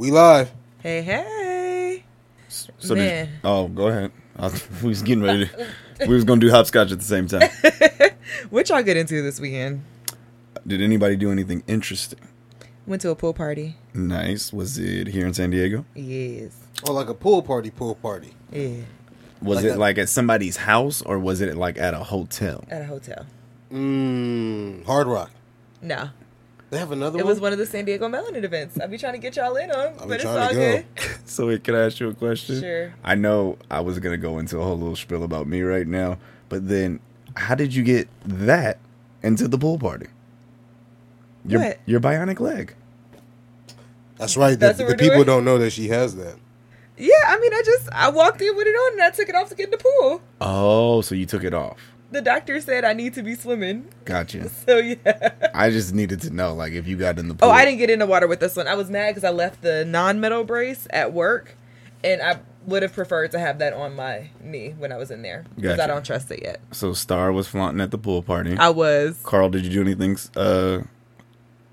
We live. Hey, hey. So Man. did, oh, go ahead. I was, we was getting ready. To, we was gonna do hopscotch at the same time. What y'all get into this weekend? Did anybody do anything interesting? Went to a pool party. Nice. Was it here in San Diego? Yes. Oh, like a pool party, pool party. Yeah. Was Like it a- like at somebody's house or was it like at a hotel? At a hotel. Mmm, Hard Rock. No. They have another one. It one? was one of the San Diego Melanin events. I'll be trying to get y'all in on, I be but it's trying all to go. good. So wait, can I ask you a question? Sure. I know I was gonna go into a whole little spiel about me right now, but then how did you get that into the pool party? Your What? your bionic leg. That's right. That's the the people doing? don't know that she has that. Yeah, I mean, I just, I walked in with it on and I took it off to get in the pool. Oh, so you took it off. The doctor said I need to be swimming. Gotcha. So, yeah. I just needed to know, like, if you got in the pool. Oh, I didn't get in the water with this one. I was mad because I left the non-metal brace at work, and I would have preferred to have that on my knee when I was in there because I don't trust it yet. So Star was flaunting at the pool party. I was. Carl, did you do anything uh,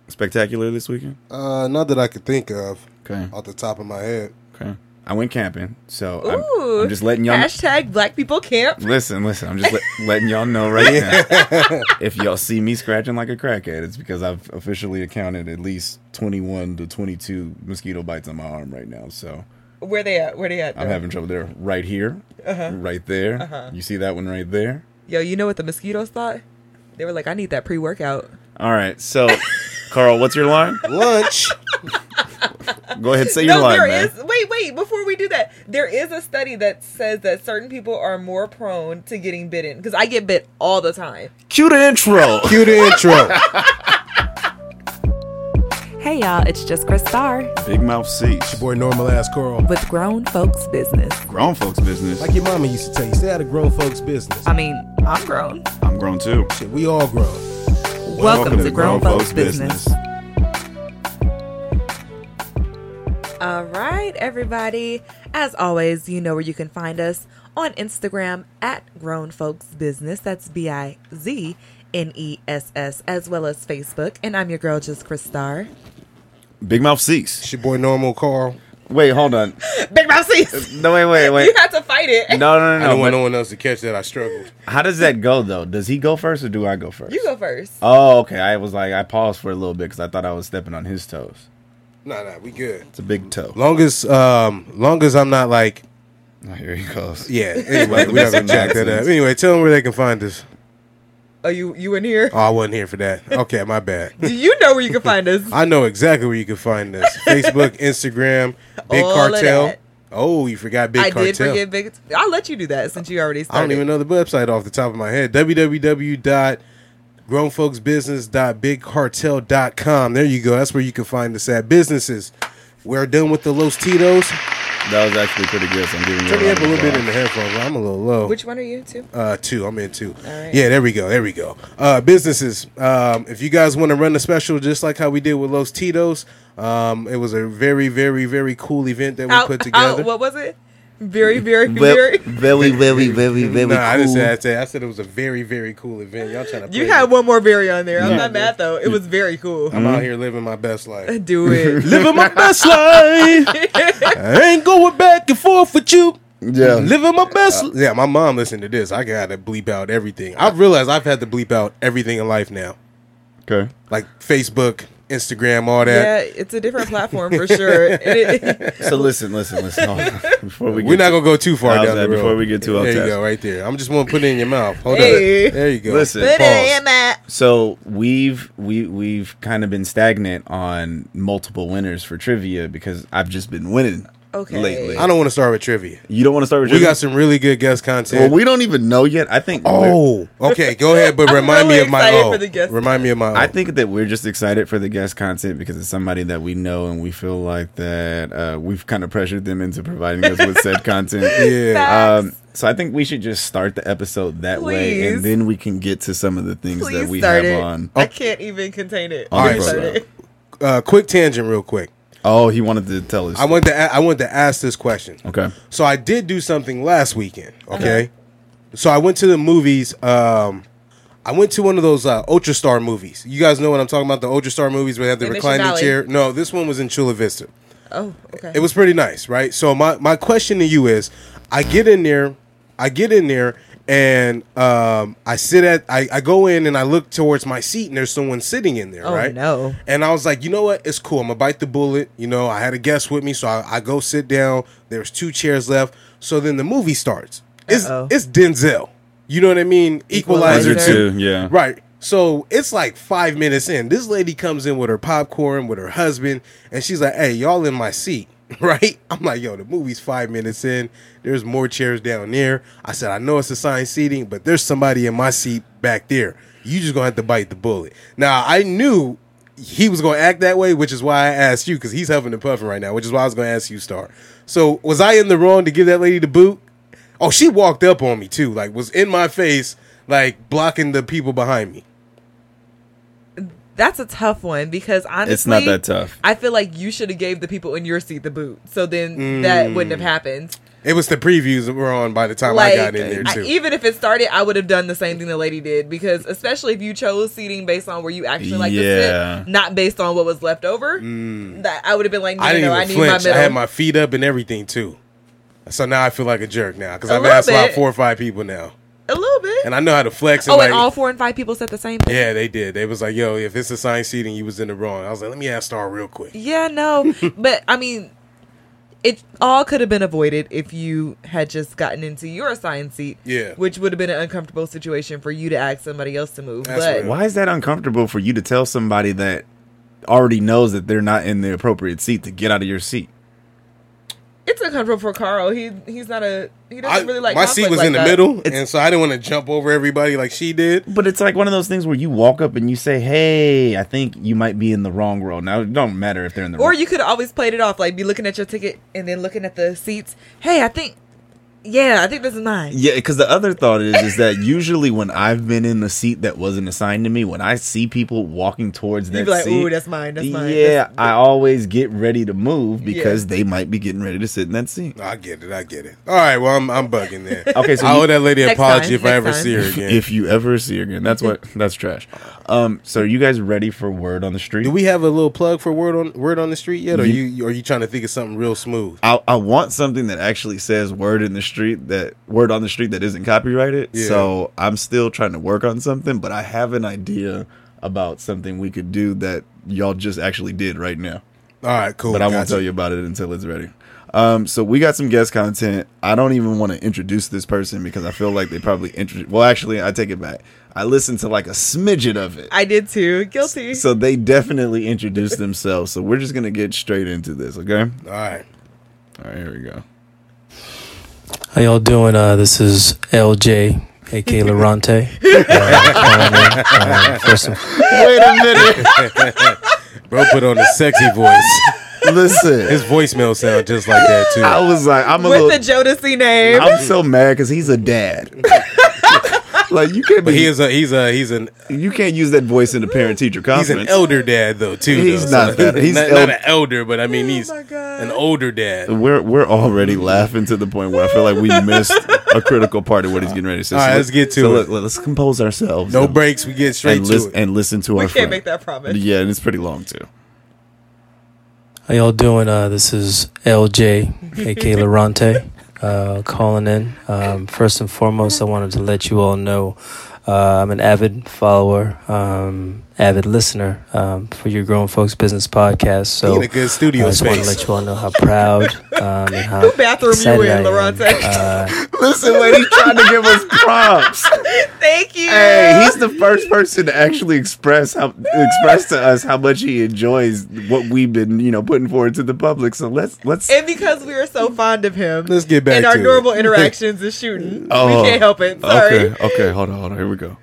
spectacular this weekend? Uh, not that I could think of Okay. off the top of my head. Okay. I went camping, so I'm, I'm just letting y'all. Hashtag Black People Camp. Listen, listen. I'm just let, letting y'all know right now. if y'all see me scratching like a crackhead, it's because I've officially accounted at least 21 to 22 mosquito bites on my arm right now. So Where they at? Where they at? I'm having trouble there. Right here, Uh-huh. right there. Uh-huh. You see that one right there? Yo, you know what the mosquitoes thought? They were like, I need that pre-workout. All right. So, Carl, what's your line? Lunch. Go ahead, say your no, line, there man. is. Wait, wait. Before we do that, there is a study that says that certain people are more prone to getting bitten. Because I get bit all the time. Cue the intro. Cue the intro. Hey y'all, it's just Chris Starr Big mouth seats. Boy, normal ass Carl. with Grown Folks Business. Grown folks business. Like your mama used to tell you, stay out of grown folks' business. I mean, I'm grown. I'm grown too. Shit, we all grown. Welcome, to, Grown, Folks, Business. All right, everybody. As always, you know where you can find us on Instagram at Grown Folks Business. That's B I Z N E S S, as well as Facebook. And I'm your girl, just Chris Star. Big mouth seats. It's your boy, normal Carl. Wait, hold on. Big Mouth Seats. Uh, no, wait, wait, wait. You had to fight it. No, no, I no, don't no. want no one else to catch that. I struggled. How does that go though? Does he go first or do I go first? You go first. Oh, okay. I was like, I paused for a little bit because I thought I was stepping on his toes. Nah, nah, we good. It's a big toe. Long as, um, long as I'm not like, Oh, here he goes. yeah. Anyway, With we not some gonna jack that up. Anyway, tell them where they can find us. Oh, you you in here? Oh, I wasn't here for that. Okay, my bad. Do you know where you can find us? I know exactly where you can find us. Facebook, Instagram, Big All of Cartel. that. Oh, you forgot Big I Cartel. I did forget big. I'll let you do that since you already I don't even know the website off the top of my head. www.grownfolksbusiness.bigcartel.com. There you go. That's where you can find us at. Businesses. We're done with the Los Tito's. That was actually pretty good. So I'm giving you Turn me up a little bit in the applause. headphones. I'm a little low. Which one are you to? Uh, two. I'm in two. right. Yeah, there we go. There we go. Uh, businesses. Um, if you guys want to run a special, just like how we did with Los Tito's, um, it was a very, very, very cool event that we Out- put out- together. what was it? Very, very, Ve- very. very, very, very, very nah, I didn't say that. I said, I said it was a very, very cool event. Y'all trying to? You had me. one more very on there. I'm Yeah. not mad though. It was very cool. I'm out mm-hmm. here living my best life. Do it. living my best life. I ain't going back and forth with you. Yeah. Living my best. Uh, yeah, my mom listened to this. I gotta bleep out everything. I've realized I've had to bleep out everything in life now, Okay. like Facebook, Instagram, all that. yeah, it's a different platform for sure. It- So listen, listen, listen. Hold on. Before we We're not gonna go too far down that the road. before we get too There you go, right there. I'm just gonna put it in your mouth. Hold Hey. on. There you go. Listen. Put it Pause. in that. So we've we we've kind of been stagnant on multiple winners for trivia because I've just been winning Okay. lately. I don't want to start with trivia. You don't want to start with We trivia? got some really good guest content. Well, we don't even know yet. I think. we're- oh, okay. Go ahead, but I'm remind me really of my excited for the guest Remind me of my. O. I think that we're just excited for the guest content because it's somebody that we know and we feel like that uh, we've kind of pressured them into providing us with said content. Yeah. Facts. Um, so I think we should just start the episode that way, Please. and then we can get to some of the things Please that we start have it. on. I can't even contain it. On the Please start it. uh, quick tangent, real quick. Oh, he wanted to tell us. I wanted to. A- I wanted to ask this question. Okay. So I did do something last weekend. Okay. So I went to the movies. Um, I went to one of those uh, Ultra Star movies. You guys know what I'm talking about? The Ultra Star movies where they have the In Mission reclining Valley. chair. No, this one was in Chula Vista. Oh, okay. It was pretty nice, right? So my my question to you is, I get in there, I get in there, and um, I sit at, I, I go in and I look towards my seat, and there's someone sitting in there, Oh, right? no. And I was like, you know what? It's cool. I'm gonna bite the bullet. You know, I had a guest with me, so I, I go sit down. There's two chairs left. So then the movie starts. It's Uh-oh. it's Denzel. You know what I mean? Equalizer, Equalizer Those are two. two, yeah. Right. So it's like five minutes in. This lady comes in with her popcorn with her husband, and she's like, "Hey, y'all in my seat." Right? I'm like, yo, the movie's five minutes in. There's more chairs down there. I said, I know it's assigned seating, but there's somebody in my seat back there. You just gonna have to bite the bullet. Now I knew he was gonna act that way, which is why I asked you, because he's huffing and puffing right now, which is why I was gonna ask you, Star. So was I in the wrong to give that lady the boot? Oh, she walked up on me too, like was in my face, like blocking the people behind me. That's a tough one because honestly, It's not that tough. I feel like you should have gave the people in your seat the boot, so then that wouldn't Mm. have happened. It was the previews that were on by the time Like, I got in there I- too. even if it started, I would have done the same thing the lady did because, especially if you chose seating based on where you actually like Yeah. to sit, not based on what was left over, that I would have been like, no, Mm. I didn't no, I even need my flinch. I had my feet up and everything too. So now I feel like a jerk now because I've little asked about four or five people now, a little bit. and I know how to flex. And oh, like, and all four and five people said the same thing. yeah, they did. They was like, "Yo, if it's assigned seating, you was in the wrong." I was like, "Let me ask Star real quick." Yeah, no, but I mean, it all could have been avoided if you had just gotten into your assigned seat. Yeah. which would have been an uncomfortable situation for you to ask somebody else to move. That's but real. Why is that uncomfortable for you to tell somebody that already knows that they're not in the appropriate seat to get out of your seat? It's uncomfortable for Carl. He he's not a he doesn't I, really like my seat was like in the that. middle, It's- and so I didn't want to jump over everybody like she did. But it's like one of those things where you walk up and you say, "Hey, I think you might be in the wrong row." Now it don't matter if they're in the Or wrong. you could always played it off, like be looking at your ticket and then looking at the seats. Hey, I think, yeah, I think this is mine. Yeah, because the other thought is is that usually when I've been in the seat that wasn't assigned to me, when I see people walking towards that You'd be like, seat, "Ooh, that's mine, that's mine." Yeah, That's- I always get ready to move because Yeah. they might be getting ready to sit in that seat. I get it. I get it. All right. Well, I'm I'm bugging then. Okay, so I you- owe that lady an apology time, if I ever time. see her again. If you ever see her again, that's what that's trash. Um, so are you guys ready for word on the street? Do we have a little plug for word on word on the street yet, or Ye- you are you trying to think of something real smooth? I, I want something that actually says word in the street that word on the street that isn't copyrighted. Yeah. So I'm still trying to work on something, but I have an idea about something we could do that y'all just actually did right now. All right, cool. but I won't gotcha. tell you about it until it's ready. Um, so we got some guest content. I don't even want to introduce this person because I feel like they probably intro. Well, actually, I take it back. I listened to like a smidget of it, I did too. Guilty. so they definitely introduced themselves. So we're just gonna get straight into this, okay? All right. All right, here we go. How y'all doing? Uh, this is LJ, aka Lorante. Uh, calling uh, first and- Wait a minute. Bro put on a sexy voice. Listen, His voicemail sound just like that too. I was like, I'm a With little. the Jodeci name. I'm so mad because he's a dad. like you can't But be. he is a he's a he's an you can't use that voice in the parent teacher conference. he's an elder dad though too. He's though. not that. He's not, el- not an elder, but I mean Oh he's my an older dad. We're we're already laughing to the point where I feel like we missed a critical part of what he's getting ready to say. All right, So let's get to so it. Let, us compose ourselves. No and- breaks. We get straight and, to lis- it. and listen to we our We can't friend. make that promise. Yeah, and it's pretty long too. How y'all doing? Uh, this is LJ, aka Lorante, uh, calling in. Um, first and foremost, I wanted to let you all know uh, I'm an avid follower, um, avid listener um, for your Grown Folks Business podcast. So in a good studio I studio just want to let you all know how proud um, and how What bathroom you excited in, I am. Lorante? Uh, Listen, lady's trying to give us props. Thank you. Hey, he's the first person to actually express how express to us how much he enjoys what we've been, you know, putting forward to the public. So let's let's. and because we are so fond of him, Let's get back and our to it. normal interactions is shooting. Oh, we can't help it. Sorry. Okay, okay, hold on, hold on. Here we go.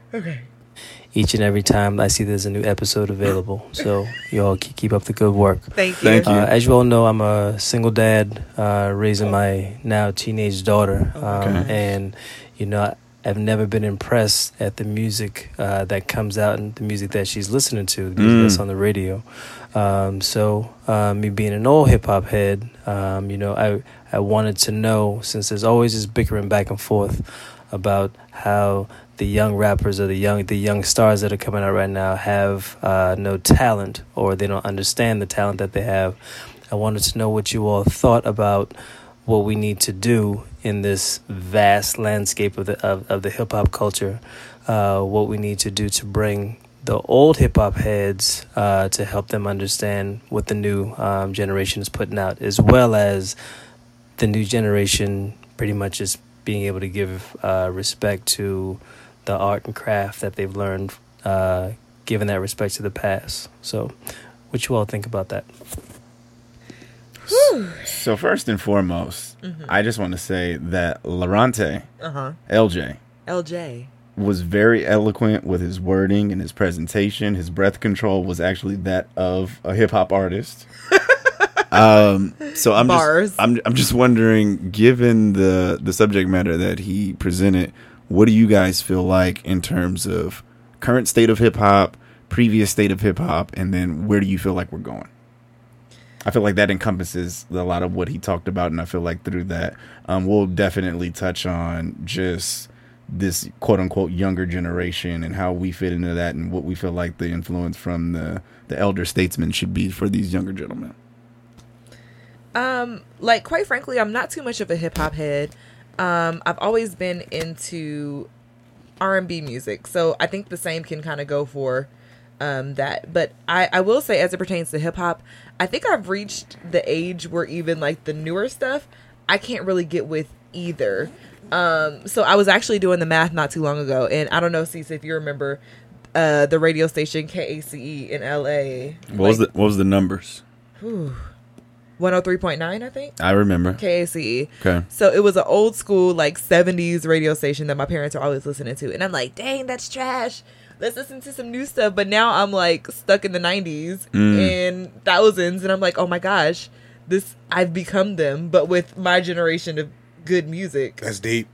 Each and every time I see there's a new episode available. So you all keep keep up the good work. Thank you. Thank you. Uh, as you all know, I'm a single dad uh, raising my now teenage daughter, um, Okay. and you know I've never been impressed at the music uh, that comes out and the music that she's listening to, the music Mm. that's on the radio. Um, so uh, me being an old hip hop head, um, you know, I I wanted to know since there's always this bickering back and forth about how the young rappers or the young the young stars that are coming out right now have uh, no talent or they don't understand the talent that they have. I wanted to know what you all thought about what we need to do in this vast landscape of the of, of the hip hop culture. Uh, what we need to do to bring the old hip hop heads uh, to help them understand what the new um, generation is putting out, as well as the new generation pretty much just being able to give uh, respect to the art and craft that they've learned, uh, giving that respect to the past. So, what you all think about that? So first and foremost, I just want to say that Larante, Uh huh. LJ, LJ. was very eloquent with his wording and his presentation. His breath control was actually that of a hip hop artist. um, so I'm Bars. just I'm I'm just wondering, given the the subject matter that he presented, what do you guys feel like in terms of current state of hip hop, previous state of hip hop, and then where do you feel like we're going? I feel like that encompasses a lot of what he talked about, and I feel like through that, um, we'll definitely touch on just this quote unquote younger generation and how we fit into that, and what we feel like the influence from the the elder statesmen should be for these younger gentlemen. Um, like quite frankly, I'm not too much of a hip hop head. Um, I've always been into R and B music, so I think the same can kind of go for um that. But I I will say, as it pertains to hip hop, I think I've reached the age where even like the newer stuff, I can't really get with either. Um, so I was actually doing the math not too long ago, and I don't know, Cece, if you remember uh the radio station KACE in LA. What was the what was the numbers? 103.9, I think. I remember. KACE. Okay. So it was an old school like 70s radio station that my parents are always listening to. And I'm like, dang, that's trash. Let's listen to some new stuff. But now I'm like stuck in the 90s mm. and thousands. And I'm like, oh my gosh, this, I've become them, but with my generation of good music. That's deep.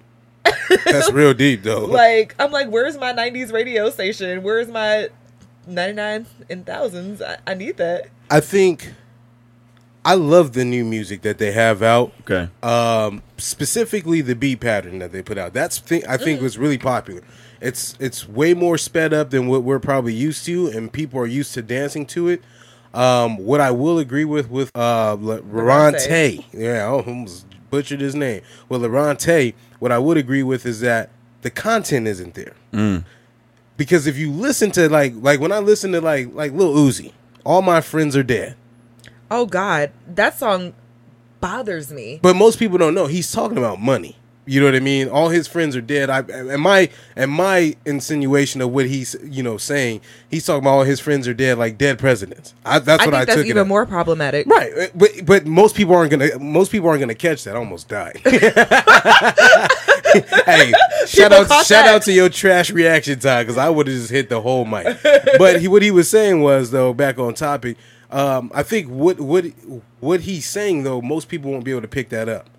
That's real deep though. Like, I'm like, where's my 90s radio station? Where's my 99 and thousands? I, I need that. I think I love the new music that they have out. Okay. Um, specifically the beat pattern that they put out. That's thing I think was really popular. It's it's way more sped up than what we're probably used to, and people are used to dancing to it. Um, what I will agree with with uh Le- Larante, yeah, I almost butchered his name. With Larante, what I would agree with is that the content isn't there. Because if you listen to like like when I listen to like like Lil Uzi, all my friends are dead. Oh God, that song bothers me. But most people don't know he's talking about money. You know what I mean? All his friends are dead. I and my and my insinuation of what he's you know saying, he's talking about all his friends are dead, like dead presidents. I, that's I what I that's took it. even more problematic. Right, uh, but but most people aren't gonna most people aren't gonna catch that. I almost died. hey, shout out shout that. out to your trash reaction time because I would have just hit the whole mic. But he, what he was saying was though, back on topic. Um, I think what what what he's saying though, most people won't be able to pick that up.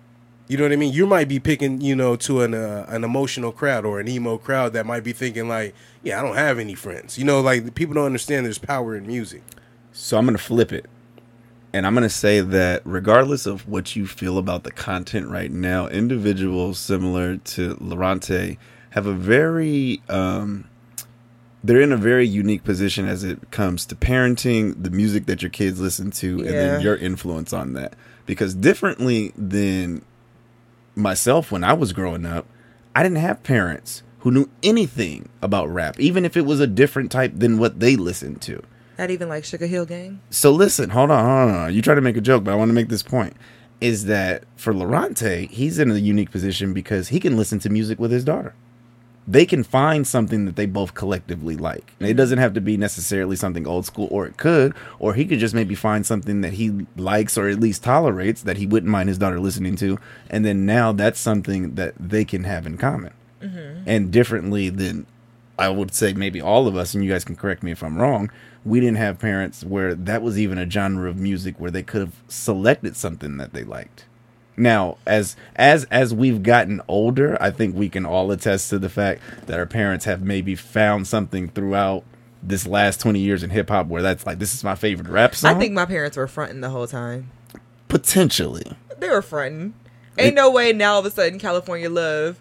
You know what I mean? You might be picking, you know, to an uh, an emotional crowd or an emo crowd that might be thinking like, yeah, I don't have any friends. You know, like people don't understand there's power in music. So I'm to flip it. And I'm going to say that regardless of what you feel about the content right now, individuals similar to Larante have a very, um, they're in a very unique position as it comes to parenting, the music that your kids listen to, and then your influence on that. Because differently than myself when I was growing up, I didn't have parents who knew anything about rap, even if it was a different type than what they listened to. Not even like Sugar Hill Gang. So listen, hold on, hold on. You try to make a joke, but I want to make this point. Is that for Larante, he's in a unique position because he can listen to music with his daughter. They can find something that they both collectively like. And it mm-hmm. doesn't have to be necessarily something old school, or it could, or he could just maybe find something that he likes or at least tolerates that he wouldn't mind his daughter listening to. And then now that's something that they can have in common. Mm-hmm. And differently than I would say maybe all of us, and you guys can correct me if I'm wrong, we didn't have parents where that was even a genre of music where they could have selected something that they liked. Now, as as as we've gotten older, I think we can all attest to the fact that our parents have maybe found something throughout this last 20 years in hip hop where that's like this is my favorite rap song. I think my parents were fronting the whole time. potentially. They were fronting. Ain't no way now all of a sudden California Love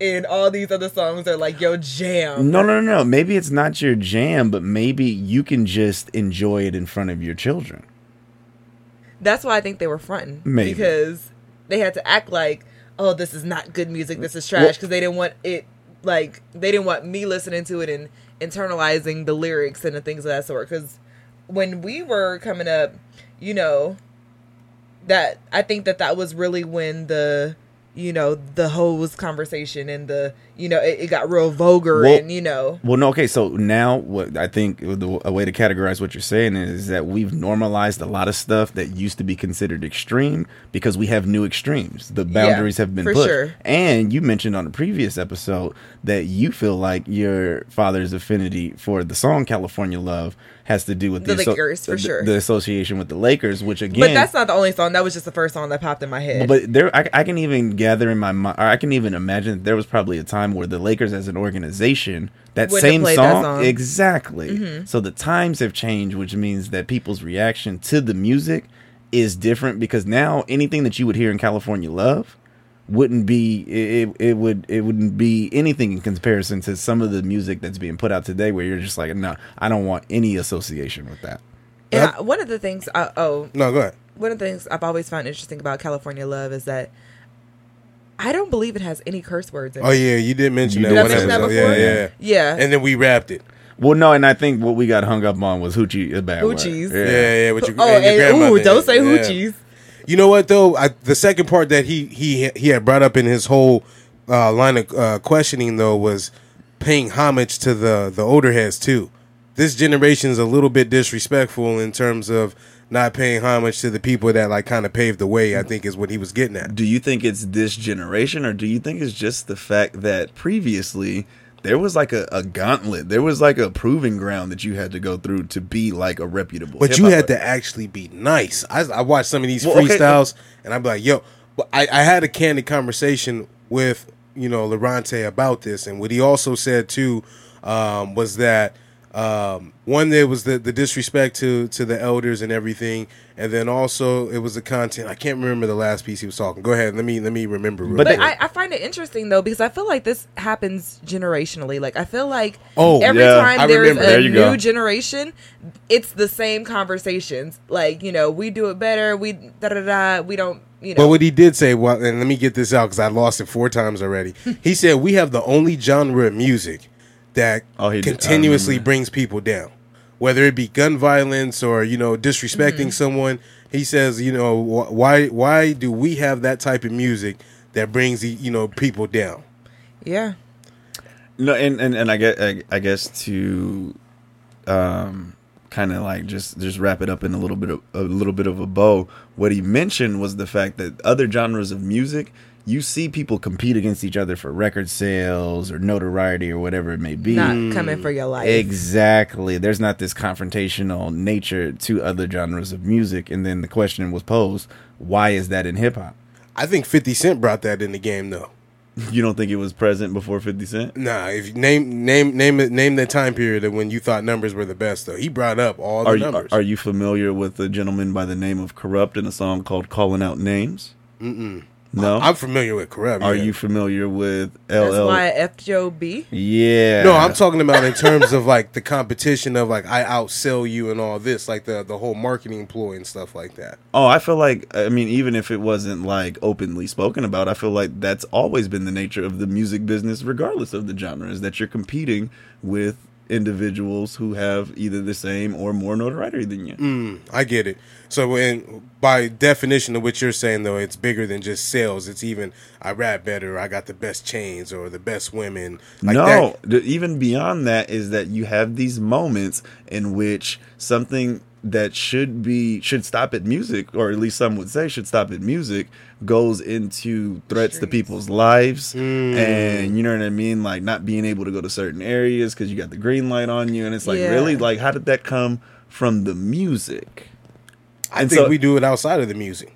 and all these other songs are like yo jam. No, no, no, no. Maybe it's not your jam, but maybe you can just enjoy it in front of your children. That's why I think they were fronting Maybe. because they had to act like, oh, this is not good music. This is trash because they didn't want it. Like they didn't want me listening to it and internalizing the lyrics and the things of that sort. Because when we were coming up, you know, that I think that that was really when the you know the hose conversation and the you know it, it got real vulgar Well- and you know Well, no, okay. So now, what I think the, a way to categorize what you're saying is that we've normalized a lot of stuff that used to be considered extreme because we have new extremes. The boundaries have been pushed. sure. And you mentioned on a previous episode that you feel like your father's affinity for the song "California Love" has to do with The asso- Lakers, for the- sure. the association with the Lakers, which again, but that's not the only song that was just the first song that popped in my head but there, I, I can even gather in my mind, or I can even imagine that there was probably a time where the Lakers, as an organization, that Wouldn't have same song, that song. Mm-hmm. exactly. So the times have changed, which means that people's reaction to the music is different because now anything that you would hear in California Love wouldn't be it, it, it would it wouldn't be anything in comparison to some of the music that's being put out today where you're just like no I don't want any association with that yeah one of the things I, oh No, go ahead. one of the things I've always found interesting about California Love is that I don't believe it has any curse words in Oh it. yeah, you did mention You that did one mention that episode. before? Yeah, yeah. Yeah. And then we wrapped it. well no and I think what we got hung up on was hoochie a bad word. Hoochies. Yeah, yeah. With your, Oh, and your and, grandmother. ooh, don't say Yeah. hoochies. You know what though? I, the second part that he he he had brought up in his whole uh, line of uh, questioning though was paying homage to the the older heads too. This generation is a little bit disrespectful in terms of not paying homage to the people that like kind of paved the way. I think is what he was getting at. do you think it's this generation or do you think it's just the fact that previously there was like a, a gauntlet there was like a proving ground that you had to go through to be like a reputable But you had to actually be nice. I, I watched some of these Well, okay, freestyles, and I'm like, "Yo," but I, I had a candid conversation with you know Lorante about this, and what he also said too um, was that um, one there was the, the disrespect to to the elders and everything, and then also it was the content. I can't remember the last piece he was talking. Go ahead, let me let me remember. Real But quick. I, I find it interesting though because I feel like this happens generationally. Like I feel like Oh, every yeah. time there's a There new go. generation, it's the same conversations. Like you know, we do it better. We da da da. We don't. You know. But what he did say, well, and let me get this out because I lost it four times already. he said we have the only genre of music that Oh, he continuously remember. brings people down, whether it be gun violence or you know disrespecting Mm-hmm. someone. He says, you know, wh- why why do we have that type of music that brings you know people down? yeah. No, and, and, and I guess I, I guess to um kind of like just just wrap it up in a little bit of a little bit of a bow. What he mentioned was the fact that other genres of music, you see people compete against each other for record sales or notoriety or whatever it may be. Not coming for your life. Exactly. There's not this confrontational nature to other genres of music. And then the question was posed, why is that in hip hop? I think Fifty Cent brought that in the game though. You don't think it was present before 50 Cent? Nah, if you name name name name that time period of when you thought numbers were the best though. He brought up all the Are you, numbers. are you familiar with a gentleman by the name of Kurupt in a song called Calling Out Names? Mm-mm. No. I'm familiar with Kurupt. Are yeah. you familiar with That's LL? why F Joe B. Yeah. No, I'm talking about in terms of like the competition of like I outsell you and all this, like the the whole marketing ploy and stuff like that. Oh, I feel like I mean, even if it wasn't like openly spoken about, I feel like that's always been the nature of the music business, regardless of the genre, is that you're competing with individuals who have either the same or more notoriety than you. Mm, I get it. So when by definition of what you're saying though, it's bigger than just sales. It's even I rap better, I got the best chains or the best women. Like no, that. even beyond that is that you have these moments in which something that should be should stop at music, or at least some would say should stop at music, goes into threats to people's lives, Mm. and you know what I mean, like not being able to go to certain areas because you got the green light on you, and it's like Yeah. really like how did that come from the music? I and think so- we do it outside of the music.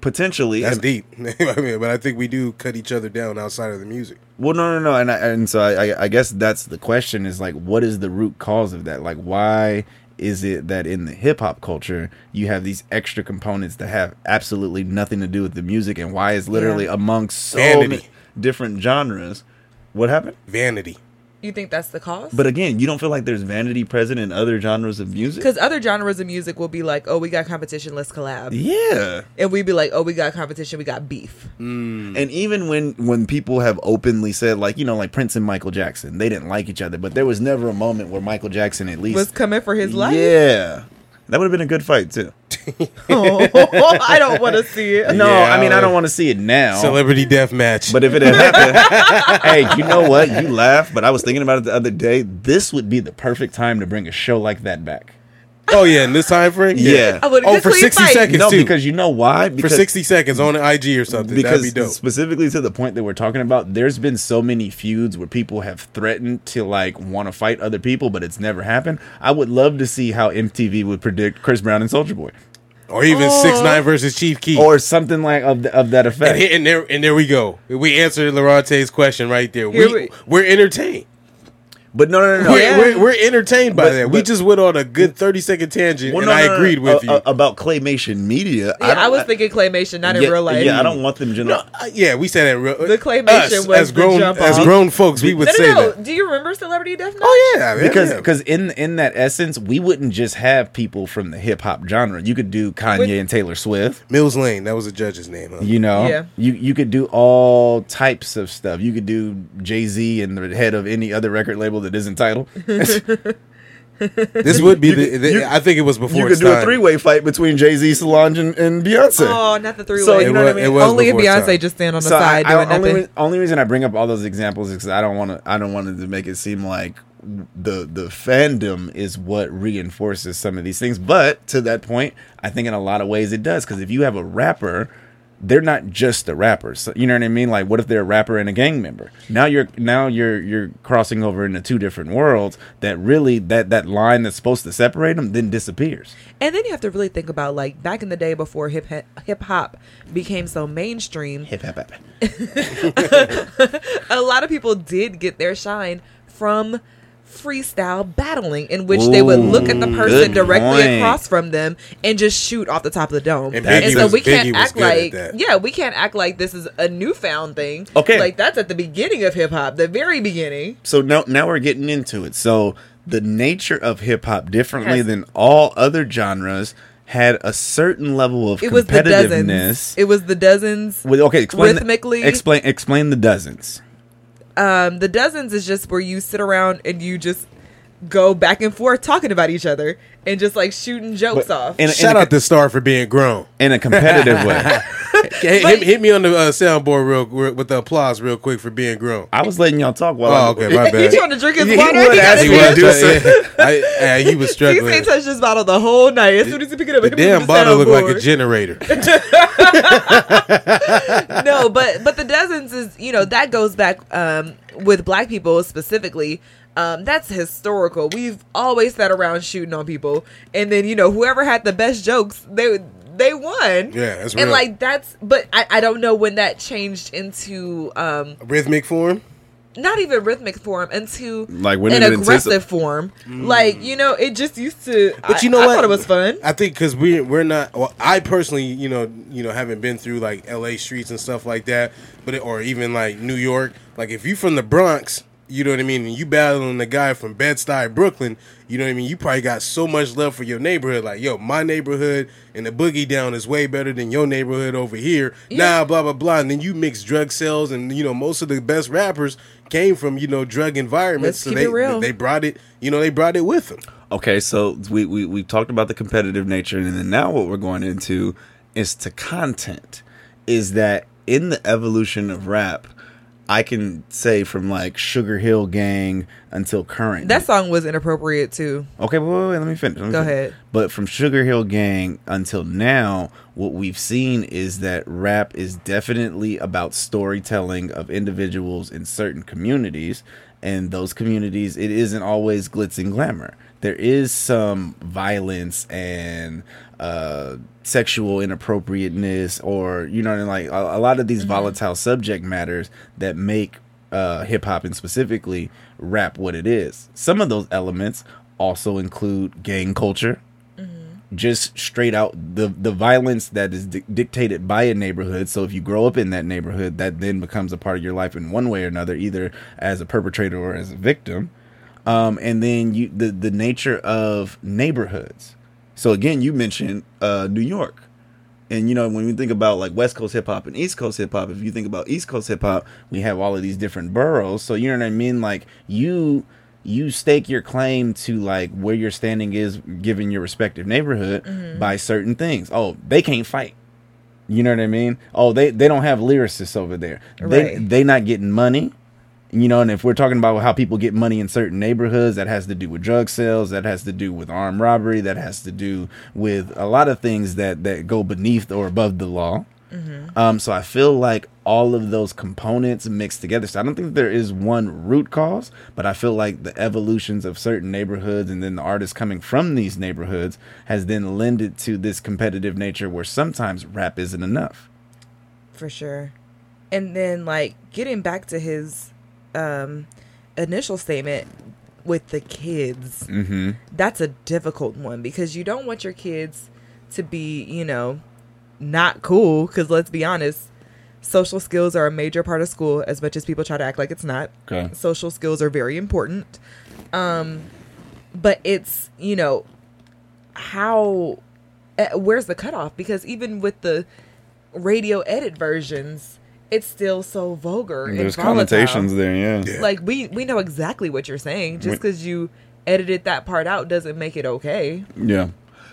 Potentially, That's and- deep. I mean, but I think we do cut each other down outside of the music. Well, no, no, no, and I, and so I, I, I guess that's the question is like, what is the root cause of that? Like, why is it that in the hip hop culture you have these extra components that have absolutely nothing to do with the music, and why is literally Yeah. amongst so Vanity. many different genres? What happened? Vanity. You think that's the cause? But again, you don't feel like there's vanity present in other genres of music? Because other genres of music will be like, oh, we got competition, let's collab. Yeah. And we'd be like, oh, we got competition, we got beef. Mm. And even when when people have openly said like, you know, like Prince and Michael Jackson, they didn't like each other, but there was never a moment where Michael Jackson at least Was coming for his life. Yeah. That would have been a good fight too. Oh, I don't want to see it. No, Yeah, I mean I don't want to see it now. Celebrity death match. But if it had happened, hey, you know what? You laugh, but I was thinking about it the other day. This would be the perfect time to bring a show like that back. oh yeah, in this time frame. Yeah. I would Oh, for sixty seconds No, too. because you know why? for sixty seconds on the IG or something. because That'd be dope. specifically to the point that we're talking about, there's been so many feuds where people have threatened to like want to fight other people, but it's never happened. I would love to see how MTV would predict Chris Brown and Soulja Boy, Or even Oh. six nine versus Chief Keef. or something like of the, of that and, effect. here, and there and there we go. We answered Laronte's question right there. Here We, we- we, are entertained. But no, no, no, no. We're, Yeah. we're, we're entertained by But- that. we but- just went on a good thirty second tangent, Well, and no, I no, no, agreed no. with Uh, you. uh, about claymation media. Yeah, I, don't- was thinking claymation, not in real life. Yeah, I don't want them General- know. Uh, yeah, we said that. Real, The claymation us, was as the grown jump as off. grown folks. We would No, say no, no. that. Do you remember Celebrity Death Match? Oh yeah, because yeah. because in in that essence, we wouldn't just have people from the hip hop genre. You could do Kanye With- and Taylor Swift. Mills Lane, that was a judge's name. Huh? You know, Yeah. you you could do all types of stuff. You could do Jay Z and the head of any other record label that isn't titled. This would be the. the you- I think it was before. you could its do a three way fight between Jay Z, Solange, and, and Beyonce. Oh, not the three So, way. you know what I mean? It was Only if Beyonce time. just stand on the So side I, doing only, nothing. re- only reason I bring up all those examples is because I don't want to. I don't want to make it seem like the the fandom is what reinforces some of these things. But to that point, I think in a lot of ways it does. Because if you have a rapper, they're not just a rapper. So, you know what I mean? Like, what if they're a rapper and a gang member? Now you're now you're you're crossing over into two different worlds. That really that that line that's supposed to separate them then disappears. And then you have to really think about like back in the day before hip hip hop became so mainstream, Hip hop. a lot of people did get their shine from freestyle battling in which they would look at the person directly point. across from them and just shoot off the top of the dome. And And, so was- we can't Biggie act like yeah, we can't act like this is a newfound thing. Okay. Like that's at the beginning of hip hop, the very beginning. so now now we're getting into it. So the nature of hip hop, differently Has- than all other genres, had a certain level of It was the dozens. It was the dozens. With- okay, explain the- Rhythmically- explain explain the dozens. Um, the dozens is just where you sit around and you just go back and forth talking about each other and just like shooting jokes But- off. And Shout in a, out to Star for being grown. in a competitive way. Hit, hit, hit me on the uh, soundboard real, real with the applause real quick for being grown. I was letting y'all talk while Oh, I okay, my He bad. trying to drink his He water. would He got ask his to hands do up. so. I, I, he was He struggling. ain't touched this bottle the whole night. As soon as he pick it up, the damn bottle looked like a generator. no, but but the dozens is you know that goes back um, with black people specifically. Um, that's historical. We've always sat around shooting on people, and then you know whoever had the best jokes, they they won. Yeah, that's and real. like that's. But I, I don't know when that changed into um, Rhythmic form. not even rhythmic form into Like, when an did it aggressive form. Like you know, it just used to. But you know I what? thought it was fun. I think because we we're not. Well, I personally, you know, you know, haven't been through like L.A. streets and stuff like that, but it, or even like New York. Like if you from the Bronx, you know what I mean, and you battling the guy from Bed Stuy, Brooklyn. You know what I mean. You probably got so much love for your neighborhood. Like yo, my neighborhood and the boogie down is way better than your neighborhood over here. Yeah. Nah, blah blah blah. And then you mix drug sales, and you know most of the best rappers came from you know drug environments. Let's keep they it real. they brought it. You know they brought it with them. Okay, so we, we we talked about the competitive nature, and then now what we're going into is to content. Is that in the evolution of rap? I can say from like Sugar Hill Gang until current. That song was inappropriate too. Okay, wait, wait, wait, let me finish. let me Go finish. ahead. But from Sugar Hill Gang until now, what we've seen is that rap is definitely about storytelling of individuals in certain communities. And those communities, it isn't always glitz and glamour. There is some violence and uh, sexual inappropriateness, or you know, I mean? like a, a lot of these Mm-hmm. volatile subject matters that make uh, hip hop and specifically rap what it is. Some of those elements also include gang culture, just straight out the the violence that is di- dictated by a neighborhood. So if you grow up in that neighborhood, that then becomes a part of your life in one way or another, either as a perpetrator or as a victim. Um, and then you the the nature of neighborhoods. So again, you mentioned uh, New York. And you know, when we think about like West Coast hip hop and East Coast hip hop, if you think about East Coast hip hop, we have all of these different boroughs. So you know what I mean? Like you you stake your claim to like where your standing is given your respective neighborhood by certain things. Oh, they can't fight. You know what I mean? Oh, they they don't have lyricists over there. They they not getting money. You know, and if we're talking about how people get money in certain neighborhoods, that has to do with drug sales, that has to do with armed robbery, that has to do with a lot of things that that go beneath or above the law. Um, so I feel like all of those components mixed together. So I don't think there is one root cause, but I feel like the evolutions of certain neighborhoods and then the artists coming from these neighborhoods has then lended to this competitive nature where sometimes rap isn't enough. for sure. And then like getting back to his um initial statement with the kids. Mm-hmm. That's a difficult one because you don't want your kids to be, you know, not cool cuz let's be honest, social skills are a major part of school as much as people try to act like it's not. Okay. Social skills are very important. Um but it's, you know, how uh, where's the cutoff because even with the radio edit versions it's still so vulgar There's volatile. connotations there, yeah. Yeah. like we we know exactly what you're saying just because you edited that part out doesn't make it okay Yeah.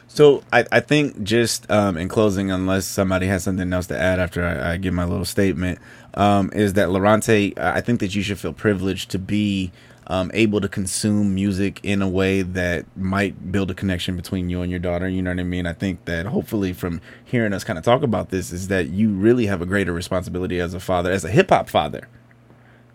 So I, I think just um, in closing, unless somebody has something else to add after I, I give my little statement, um, is that Lorante, I think that you should feel privileged to be um, able to consume music in a way that might build a connection between you and your daughter. You know what I mean? I think that hopefully from hearing us kind of talk about this is that you really have a greater responsibility as a father, as a hip hop father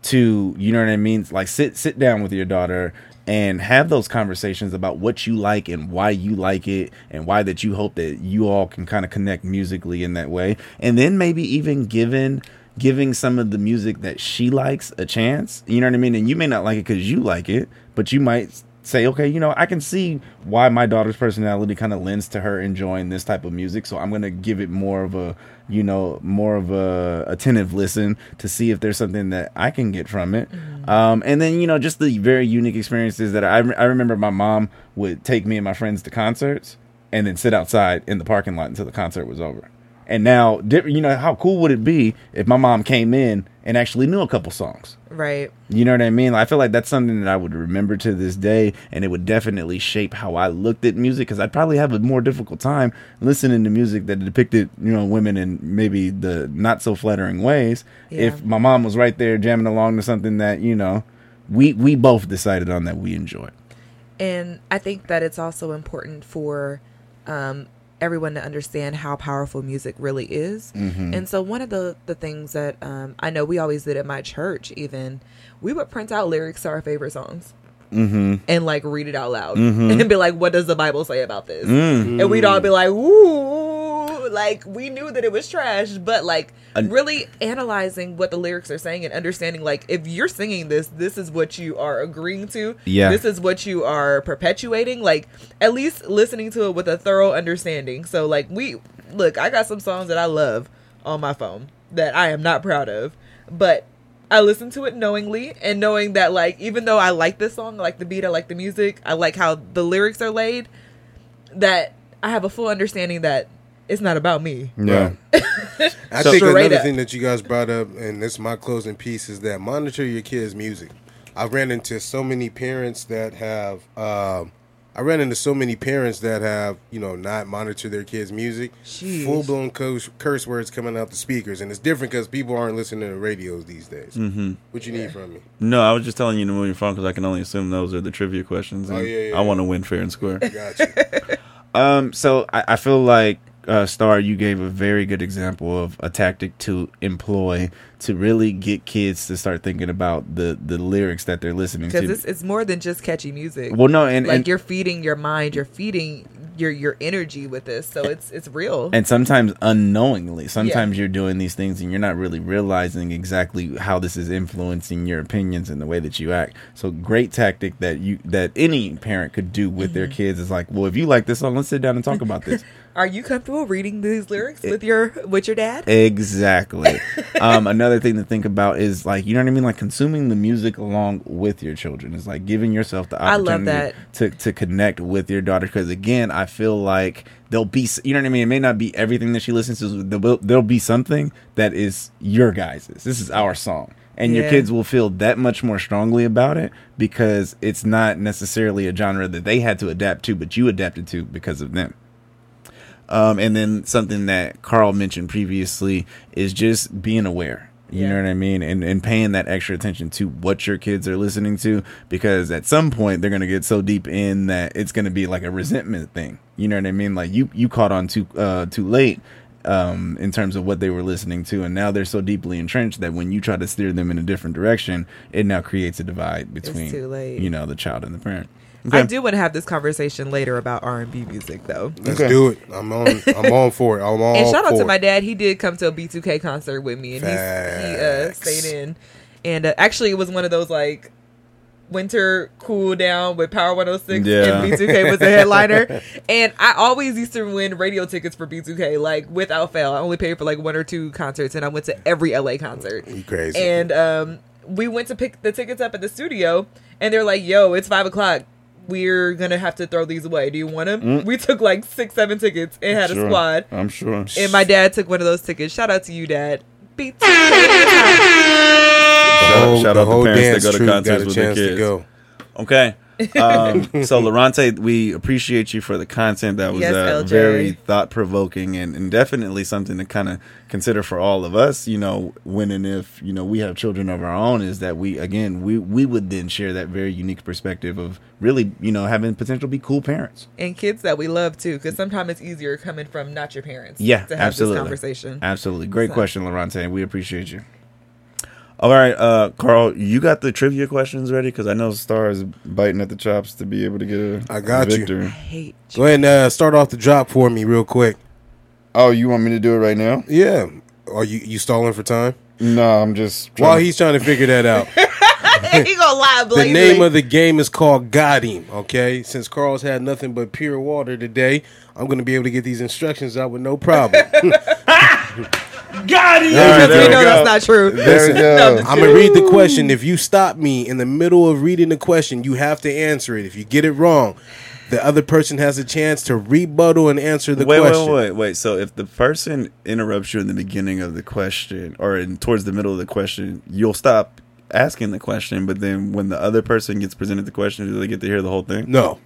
to you know what I mean like sit sit down with your daughter and have those conversations about what you like and why you like it and why that you hope that you all can kind of connect musically in that way and then maybe even giving giving some of the music that she likes a chance you know what I mean? And you may not like it cuz you like it but you might say okay you know I can see why my daughter's personality kind of lends to her enjoying this type of music so I'm going to give it more of a you know more of a attentive listen to see if there's something that I can get from it. Um, and then you know just the very unique experiences that I, I remember my mom would take me and my friends to concerts and then sit outside in the parking lot until the concert was over and now you know how cool would it be if my mom came in and actually knew a couple songs right you know what I mean? I feel like that's something that I would remember to this day, and it would definitely shape how I looked at music. Because I'd probably have a more difficult time listening to music that depicted, you know, women in maybe the not so flattering ways. Yeah. If my mom was right there jamming along to something that you know, we we both decided on that we enjoyed. and i think that it's also important for um everyone to understand how powerful music really is and so one of the the things that um i know we always did at my church even we would print out lyrics to our favorite songs Mm-hmm. and like read it out loud Mhm. and be like, what does the Bible say about this? Mm. And we'd all be like, ooh, like we knew that it was trash, but like An- really analyzing what the lyrics are saying and understanding like if you're singing this, this is what you are agreeing to. Yeah. This is what you are perpetuating. Like at least listening to it with a thorough understanding. So like we look, I got some songs that I love on my phone that I am not proud of, but I listen to it knowingly and knowing that like even though I like this song, I like the beat, I like the music, I like how the lyrics are laid, that I have a full understanding that it's not about me. Yeah. I So- think another up. thing that you guys brought up, and this is my closing piece, is that monitor your kids' music. I've ran into so many parents that have, um, I ran into so many parents that have, you know, not monitored their kids' music. Full blown curse, curse words coming out the speakers, and it's different because people aren't listening to radios these days. Mm-hmm. What you need from me? No, I was just telling you to move your phone because I can only assume those are the trivia questions. Oh, yeah, yeah, I want to win fair and square. Gotcha. Um, so I, I feel like uh, Star, you gave a very good example of a tactic to employ to really get kids to start thinking about the the lyrics that they're listening because to. it's, it's more than just catchy music. well, no, and like and, you're feeding your mind, you're feeding your your energy with this, so it's it's real. and sometimes unknowingly sometimes you're doing these things and you're not really realizing exactly how this is influencing your opinions and the way that you act so great tactic that you that any parent could do with their Mm-hmm. kids is like well if you like this song let's sit down and talk about this Are you comfortable reading these lyrics with your with your dad? exactly. Um another thing to think about is like you know what i mean? Like consuming the music along with your children is like giving yourself the I opportunity love that. to to connect with your daughter. Because again i feel like there'll be you know what i mean? It may not be everything that she listens to there'll, there'll be something that is your guys's. This is our song. And your kids will feel that much more strongly about it because it's not necessarily a genre that they had to adapt to but you adapted to because of them um, and then something that Carl mentioned previously is just being aware. You Yeah. know what I mean? And and paying that extra attention to what your kids are listening to because at some point they're gonna get so deep in that it's gonna be like a resentment thing. You know what I mean? Like you you caught on too uh too late um in terms of what they were listening to and now they're so deeply entrenched that when you try to steer them in a different direction, it now creates a divide between you know the child and the parent. I do want to have this conversation later about R and B music though. Let's Okay. do it. I'm on. I'm on for it. I'm on. and shout out to it. my dad. He did come to a B2K concert with me, and he's, he uh, stayed in. And uh, actually, it was one of those like winter cool down with Power 106, Yeah. and B2K was the headliner. and I always used to win radio tickets for B2K, like without fail. I only paid for like one or two concerts, and I went to every LA concert. You crazy? And um, we went to pick the tickets up at the studio, and they're like, "Yo, it's five o'clock. We're gonna have to throw these away. Do you want them?" Mm. We took like six, seven tickets and had a squad. I'm sure. And my dad took one of those tickets. Shout out to you, Dad. Beat Shout- whole, shout the out to whole parents that go to concerts got a with their chance to kids. go. Okay. Um, so, Lorante, we appreciate you for the content that was Yes, uh, very thought provoking and, and definitely something to kind of consider for all of us. You know, when and if you know we have children of our own, is that we again we we would then share that very unique perspective of really you know having potential be cool parents. and kids that we love too, because sometimes it's easier coming from not your parents. Yeah, to have absolutely. this conversation. Absolutely, great So- question, Laurente. We appreciate you. All right, uh, Carl, you got the trivia questions ready because I know Star is biting at the chops to be able to get a I got you. victory. I hate Go ahead and uh, start off the drop for me real quick. Oh, you want me to do it right now? Yeah. Are you you stalling for time? No, I'm just While he's trying to figure that out, he gonna lie the name of the game is called Got Him. Okay, since Carl's had nothing but pure water today, I'm going to be able to get these instructions out with no problem. got it. because there we we know go. that's not true. There we go. I'm gonna read the question. If you stop me in the middle of reading the question, you have to answer it. If you get it wrong, the other person has a chance to rebuttal and answer the wait, question. wait, wait, wait. So if the person interrupts you in the beginning of the question or in towards the middle of the question, you'll stop asking the question. But then when the other person gets presented the question, do they get to hear the whole thing? No,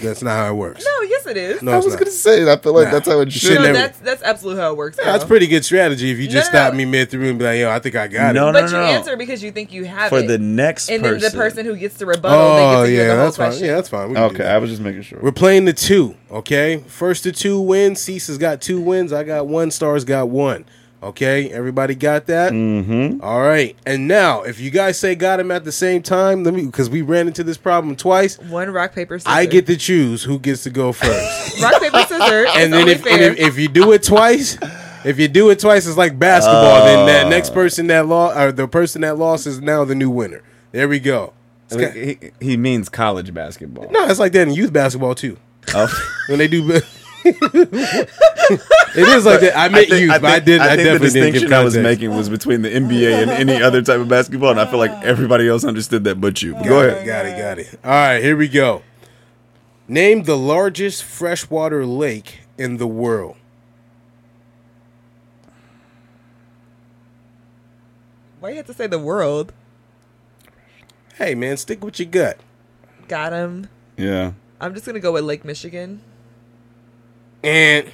that's not how it works. No, yes it is. No, I it's was not. gonna say. I feel like Nah. that's how it You should. should no, never- that's that's absolutely how it works. Yeah, that's Carl. pretty good strategy. If you just no, stop no. me mid through and be like, "Yo, I think I got No, it." no, But you no. answer because you think you have it. For it. the next and person. then the person who gets to rebuttal, they Oh get to hear yeah, the whole that's fine. question. Yeah, that's fine. We can do Okay, that. I was just making sure. We're playing the two. Okay, first to two wins. Cease has got two wins. I got one. Stars got one. Okay, everybody got that. Mm-hmm. All right, and now if you guys say got him at the same time, let me because we ran into this problem twice. One rock paper scissors. I get to choose who gets to go first. rock paper scissors. and then if, and if if you do it twice, if you do it twice, it's like basketball. then that next person that lost, or the person that lost, is now the new winner. There we go. It's got- He, he means college basketball. no, it's like that in youth basketball too. Oh. When they do, it is like that. I meant youth, but I did. I, think the definitely didn't give distinction I was making was between the NBA and any other type of basketball, and I feel like everybody else understood that but you. But go ahead. got it, got it. All right, here we go. Name the largest freshwater lake in the world. Why you have to say the world? Hey, man, stick with your gut. Got him. Yeah. I'm just gonna go with Lake Michigan. And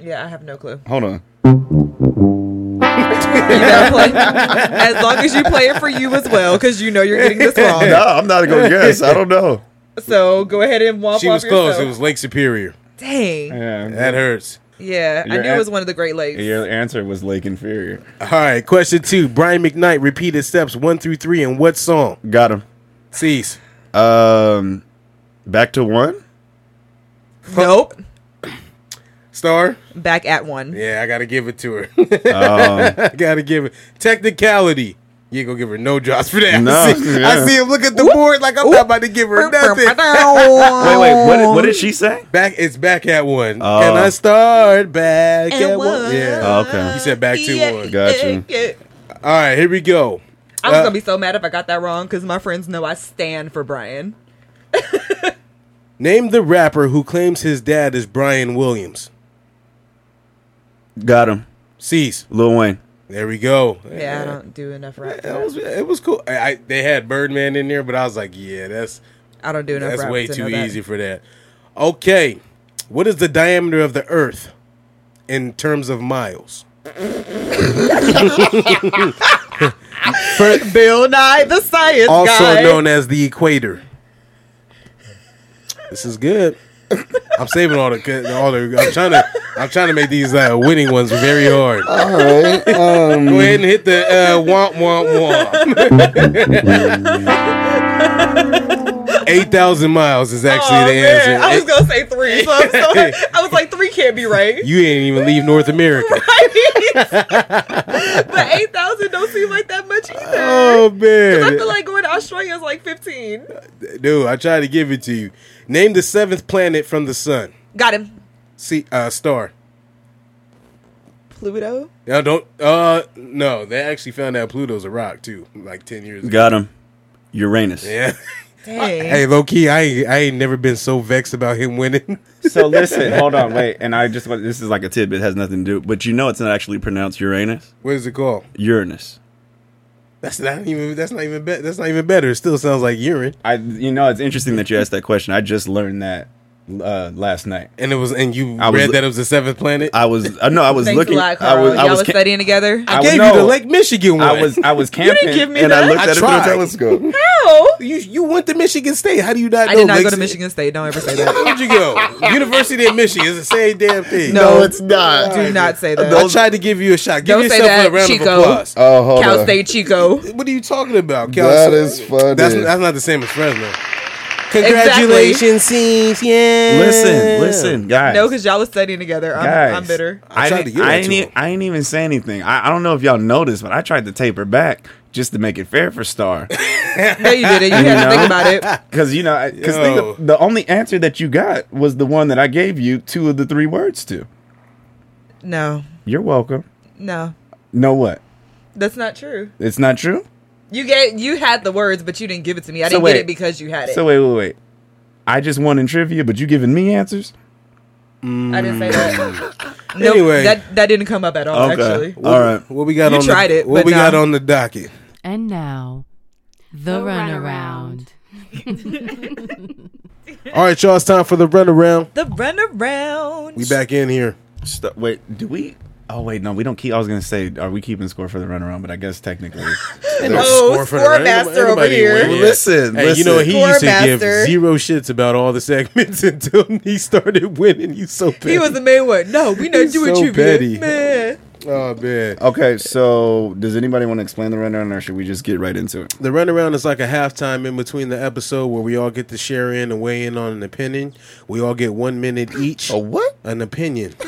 Yeah, I have no clue. Hold on. Play as long as you play it for you as well, because you know you're getting this wrong. No, I'm not gonna guess. I don't know. So go ahead and womp she was close. yourself. It was Lake Superior. Dang. Yeah. That hurts. Yeah, I Your knew it was one of the Great Lakes. Your answer was Lake Inferior. All right, question two. Brian McKnight repeated steps one through three in what song? Got him. Cease. Um, back to one. Nope. Star. Back at one. Yeah, I gotta give it to her. Um, I gotta give it technicality. You ain't gonna give her no drops for that. No, I, see, yeah. I see him look at the board like I'm not about to give her nothing. wait, wait. What did, what did she say? Back, it's back at one. Oh. Can I start back At at one? one. Yeah. Oh, okay. You said back to Yeah, one. Gotcha. yeah, yeah. All right, here we go. I was Uh, gonna be so mad if I got that wrong because my friends know I stand for Brian. Name the rapper who claims his dad is Bryan Williams. Got him. Cease. Lil Wayne. There we go. Yeah, I don't do enough rap. For It was it was cool. I, I they had Birdman in there, but I was like, yeah, that's I don't do enough that's rap way to too know that. easy for that. Okay, what is the diameter of the Earth in terms of miles? For- Bill Nye, the science also guy. known as the equator. This is good. I'm saving all the all the. I'm trying to I'm trying to make these uh, winning ones very hard. All right. Um, Go ahead and hit the uh, womp womp womp. Eight thousand miles is actually oh, the man. answer. I was gonna say three, so I'm so, I was like, three can't be right. you ain't even leave North America. but eight thousand don't seem like that much either. Oh man! I man, feel like going to Australia is like fifteen. dude, I tried to give it to you. Name the seventh planet from the sun. Got him. See, uh, star. Pluto. No, don't. Uh, no, they actually found out Pluto's a rock too, like ten years ago. got him. Uranus. Yeah. Dang. Hey, low key, I ain't, I ain't never been so vexed about him winning. So listen, hold on, wait. And I just want this is like a tidbit, it has nothing to do. But you know, it's not actually pronounced Uranus. what is it called? Uranus. That's not even. That's not even. Be- that's not even better. It still sounds like urine. I, you know, it's interesting that you asked that question. I just learned that uh, last night. And it was. And you I was- read that it was the seventh planet. I was, uh, no, I was Thanks looking. a lot, I was, I Y'all was, was ca- studying together. I I gave was- you the. Lake Michigan one. I was, I was camping, you didn't give me and that. I looked I at it through a telescope. No. You you went to Michigan State. How do you not? I know did not Lake go to Michigan State. Don't ever say that. Where'd you go? University of Michigan. It's the same damn thing. No, it's not. Do not say that. I that. tried to give you a shot. Give Don't say yourself that, a round Chico. of applause. Oh, hold Cal on. State Chico. What are you talking about? Cal That State? is funny. That's that's not the same as Fresno. Congratulations, Seams. Yeah. Listen, listen, guys. No, because y'all was studying together. I'm, guys, I'm bitter. I I, tried to didn't, I, ain't to e- him. I ain't even say anything. I, I don't know if y'all noticed, but I tried to taper back just to make it fair for Star. No, you did it. You had to think about it. Because you know, because Yo. the only answer that you got was the one that I gave you two of the three words to. No, You're welcome. no, No, what? that's not true. It's not true. You get you had the words, but you didn't give it to me. I So didn't wait. get it because you had it. So wait, wait, wait. I just won in trivia, but you giving me answers? I didn't say that. Mm. Nope, Anyway. that that didn't come up at all. Actually, All right. What we got You on tried the, it, What but we got on the docket? And now, the, runaround. All right, y'all. It's time for the runaround. the runaround. We back in here. St- wait, do we? Oh wait, no, we don't keep. I was gonna say, are we keeping score for the runaround? But I guess technically, no Score for score run- master over here. win. Well, listen, Hey, you know he Score used to give zero shits about all the segments until he started winning. You so petty. He was the main one. No, we not He's doing so trivia, petty. man. Oh man. Okay, so does anybody want to explain the rundown, or should we just get right into it? The runaround is like a halftime in between the episode where we all get to share in and weigh in on an opinion. We all get one minute each. A what? An opinion.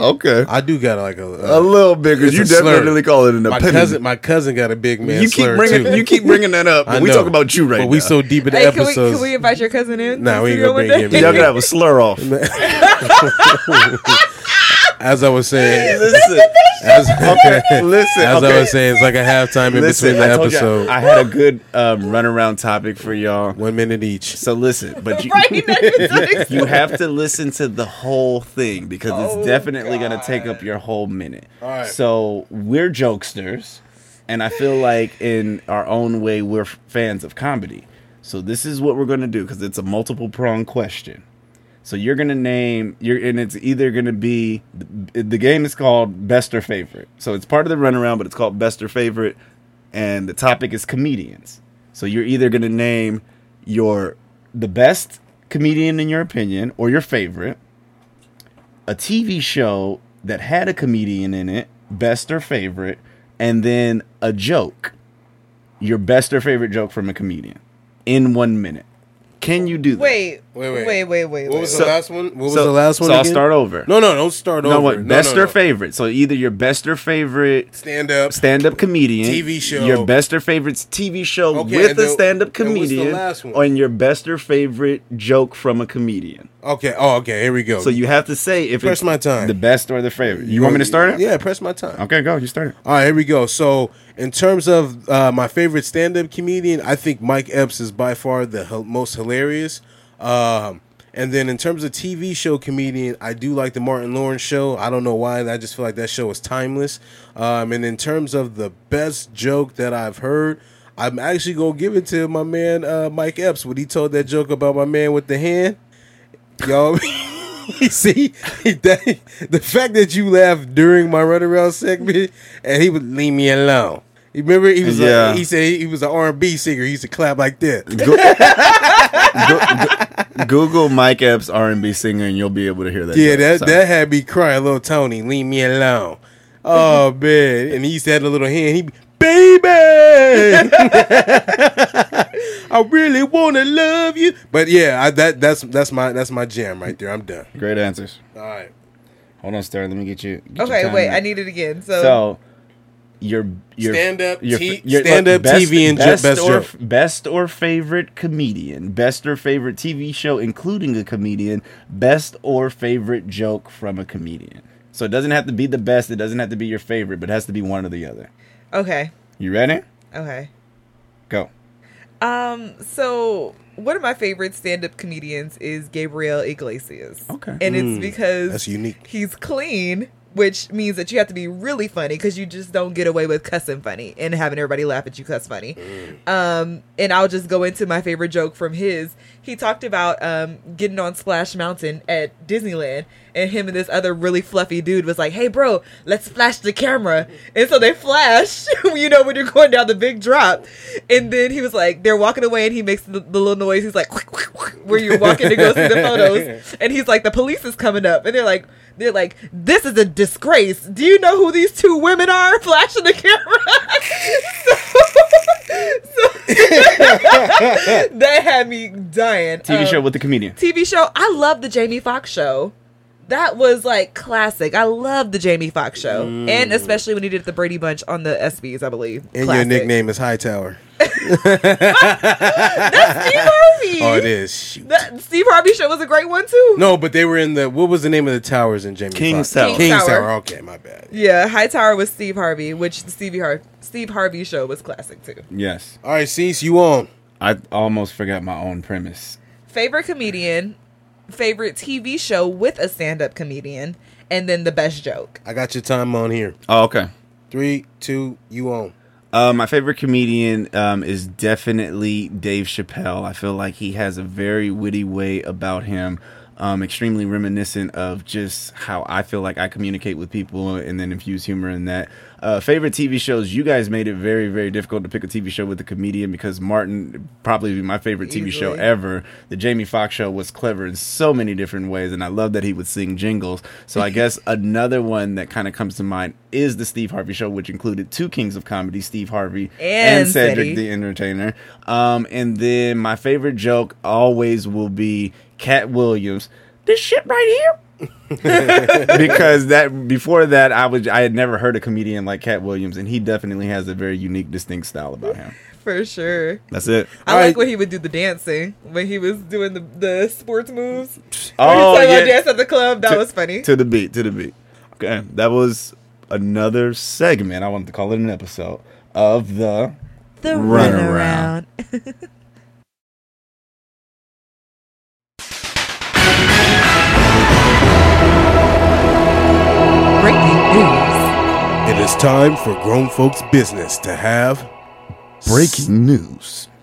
Okay, I do got like a. a little bit because you a slur. definitely call it an my opinion. cousin, my cousin got a big man. you keep slur, bringing too. you keep bringing that up. But we talk about you right now. But now. we so deep in the Hey, can we, can we invite your cousin in? Nah, we the ain't going to bring him in. Y'all got to have a slur off. As I was saying, listen, as, okay, listen. as okay. I was saying, it's like a halftime in listen, between the I told y'all, episode. I had a good um, runaround topic for y'all. One minute each. So listen, but you, Right next to you have to listen to the whole thing because Oh, it's definitely going to take up your whole minute. All right. So we're jokesters, and I feel like in our own way we're f- fans of comedy. So this is what we're going to do because it's a multiple prong question. So you're to name you're and it's either to be the, game is called best or favorite. So it's part of the runaround, but it's called best or favorite, and the topic is comedians. So you're either to name your the best comedian in your opinion or your favorite a TV show that had a comedian in it, best or favorite, and then a joke. Your best or favorite joke from a comedian in one minute. Can you do that? Wait, Wait, wait, wait. wait, wait, wait. What was So- the last one? What was so- the last one? So I'll again? start over. No, no, don't start no, over. what? No, best no, or no. favorite. So either your best or favorite Stand up. stand-up comedian, TV show. your best or favorite TV show Okay, with a stand-up and the comedian, last one? or your best or favorite joke from a comedian. Okay. Oh, okay. Here we go. So you have to say if Press it's my time. the best or the favorite. You, want me to start it? Yeah, press my time. Okay, go. You start it. All right, here we go. So, in terms of uh, my favorite stand-up comedian, I think Mike Epps is by far the hel- most hilarious. Um, and then in terms of TV show comedian, I do like the Martin Lawrence show. I don't know why. I just feel like that show is timeless. Um, and in terms of the best joke that I've heard, I'm actually gonna give it to my man uh, Mike Epps when he told that joke about my man with the hand. Yo, see that, the fact that you laughed during my runaround segment and he would leave me alone. You remember he was Yeah. like, he said he was an R and B singer. He used to clap like that. Google Mike Epps R and B singer, and you'll be able to hear that. Yeah, joke. that that had me crying. Little Tony, leave me alone. Oh man, and he used to have a little hand. He, baby, I really wanna love you. But yeah, I, that that's that's my that's my jam right there. I'm done. Great answers. All right. Hold on, Star. Let me get you. get Okay, time wait. out. I need it again. So, So, your your Stand-up your, T- your- stand-up TV and best, best or joke. best or favorite comedian, best or favorite TV show including a comedian, best or favorite joke from a comedian. So it doesn't have to be the best. It doesn't have to be your favorite, but it has to be one or the other. Okay, You ready? okay. Go. Um, so one of my favorite stand-up comedians is Gabriel Iglesias. Okay. and it's because that's unique. He's clean, which means that you have to be really funny because you just don't get away with cussing funny and having everybody laugh at you cuss funny. Um, and I'll just go into my favorite joke from his. He talked about um getting on Splash Mountain at Disneyland, and him and this other really fluffy dude was like, "Hey, bro, let's flash the camera." And so they flash, you know, when you're going down the big drop. And then he was like, they're walking away, and he makes the, the little noise. He's like, where you're walking to go see the photos, and he's like, the police is coming up, and they're like, they're like, this is a disgrace. Do you know who these two women are flashing the camera? so, so that had me dying. TV Um, show with the comedian. TV show. I love the Jamie Foxx show. That was like classic. I love the Jamie Foxx show, and especially when he did the Brady Bunch on the ESPYS, I believe. And Classic. your nickname is Hightower. That's Steve Harvey. Oh, it is. Shoot. That Steve Harvey show was a great one too. No, but they were in the. What was the name of the towers in Jamie? King's Foxx? Tower. King's King's Tower. Tower. Okay, my bad. Yeah, Hightower was Steve Harvey, which the Stevie Har- Steve Harvey show was classic too. Yes. All right, Cease, you on? I almost forgot my own premise. Favorite comedian, favorite TV show with a stand-up comedian, and then the best joke. I got your time on here. Oh, okay. Three, two, you on. Uh, my favorite comedian um, is definitely Dave Chappelle. I feel like he has a very witty way about him, um, extremely reminiscent of just how I feel like I communicate with people and then infuse humor in that. Uh, favorite TV shows, you guys made it very, very difficult to pick a TV show with a comedian because Martin, probably be my favorite TV show ever. The Jamie Foxx show was clever in so many different ways, and I love that he would sing jingles. So I guess another one that kind of comes to mind is the Steve Harvey show, which included two kings of comedy, Steve Harvey And and, Cedric the Entertainer. Um, and then my favorite joke always will be Katt Williams. This shit right here. because that before that I was I had never heard a comedian like Katt Williams and he definitely has a very unique distinct style about him. For sure. That's it. I All like right. when he would do the dancing when he was doing the, the sports moves. Oh, when he Oh talking about yeah. dance at the club, that To- was funny. To the beat, to the beat. Okay. That was another segment. I wanted to call it an episode of the the Runaround. Breaking It is time for grown folks' business to have breaking news.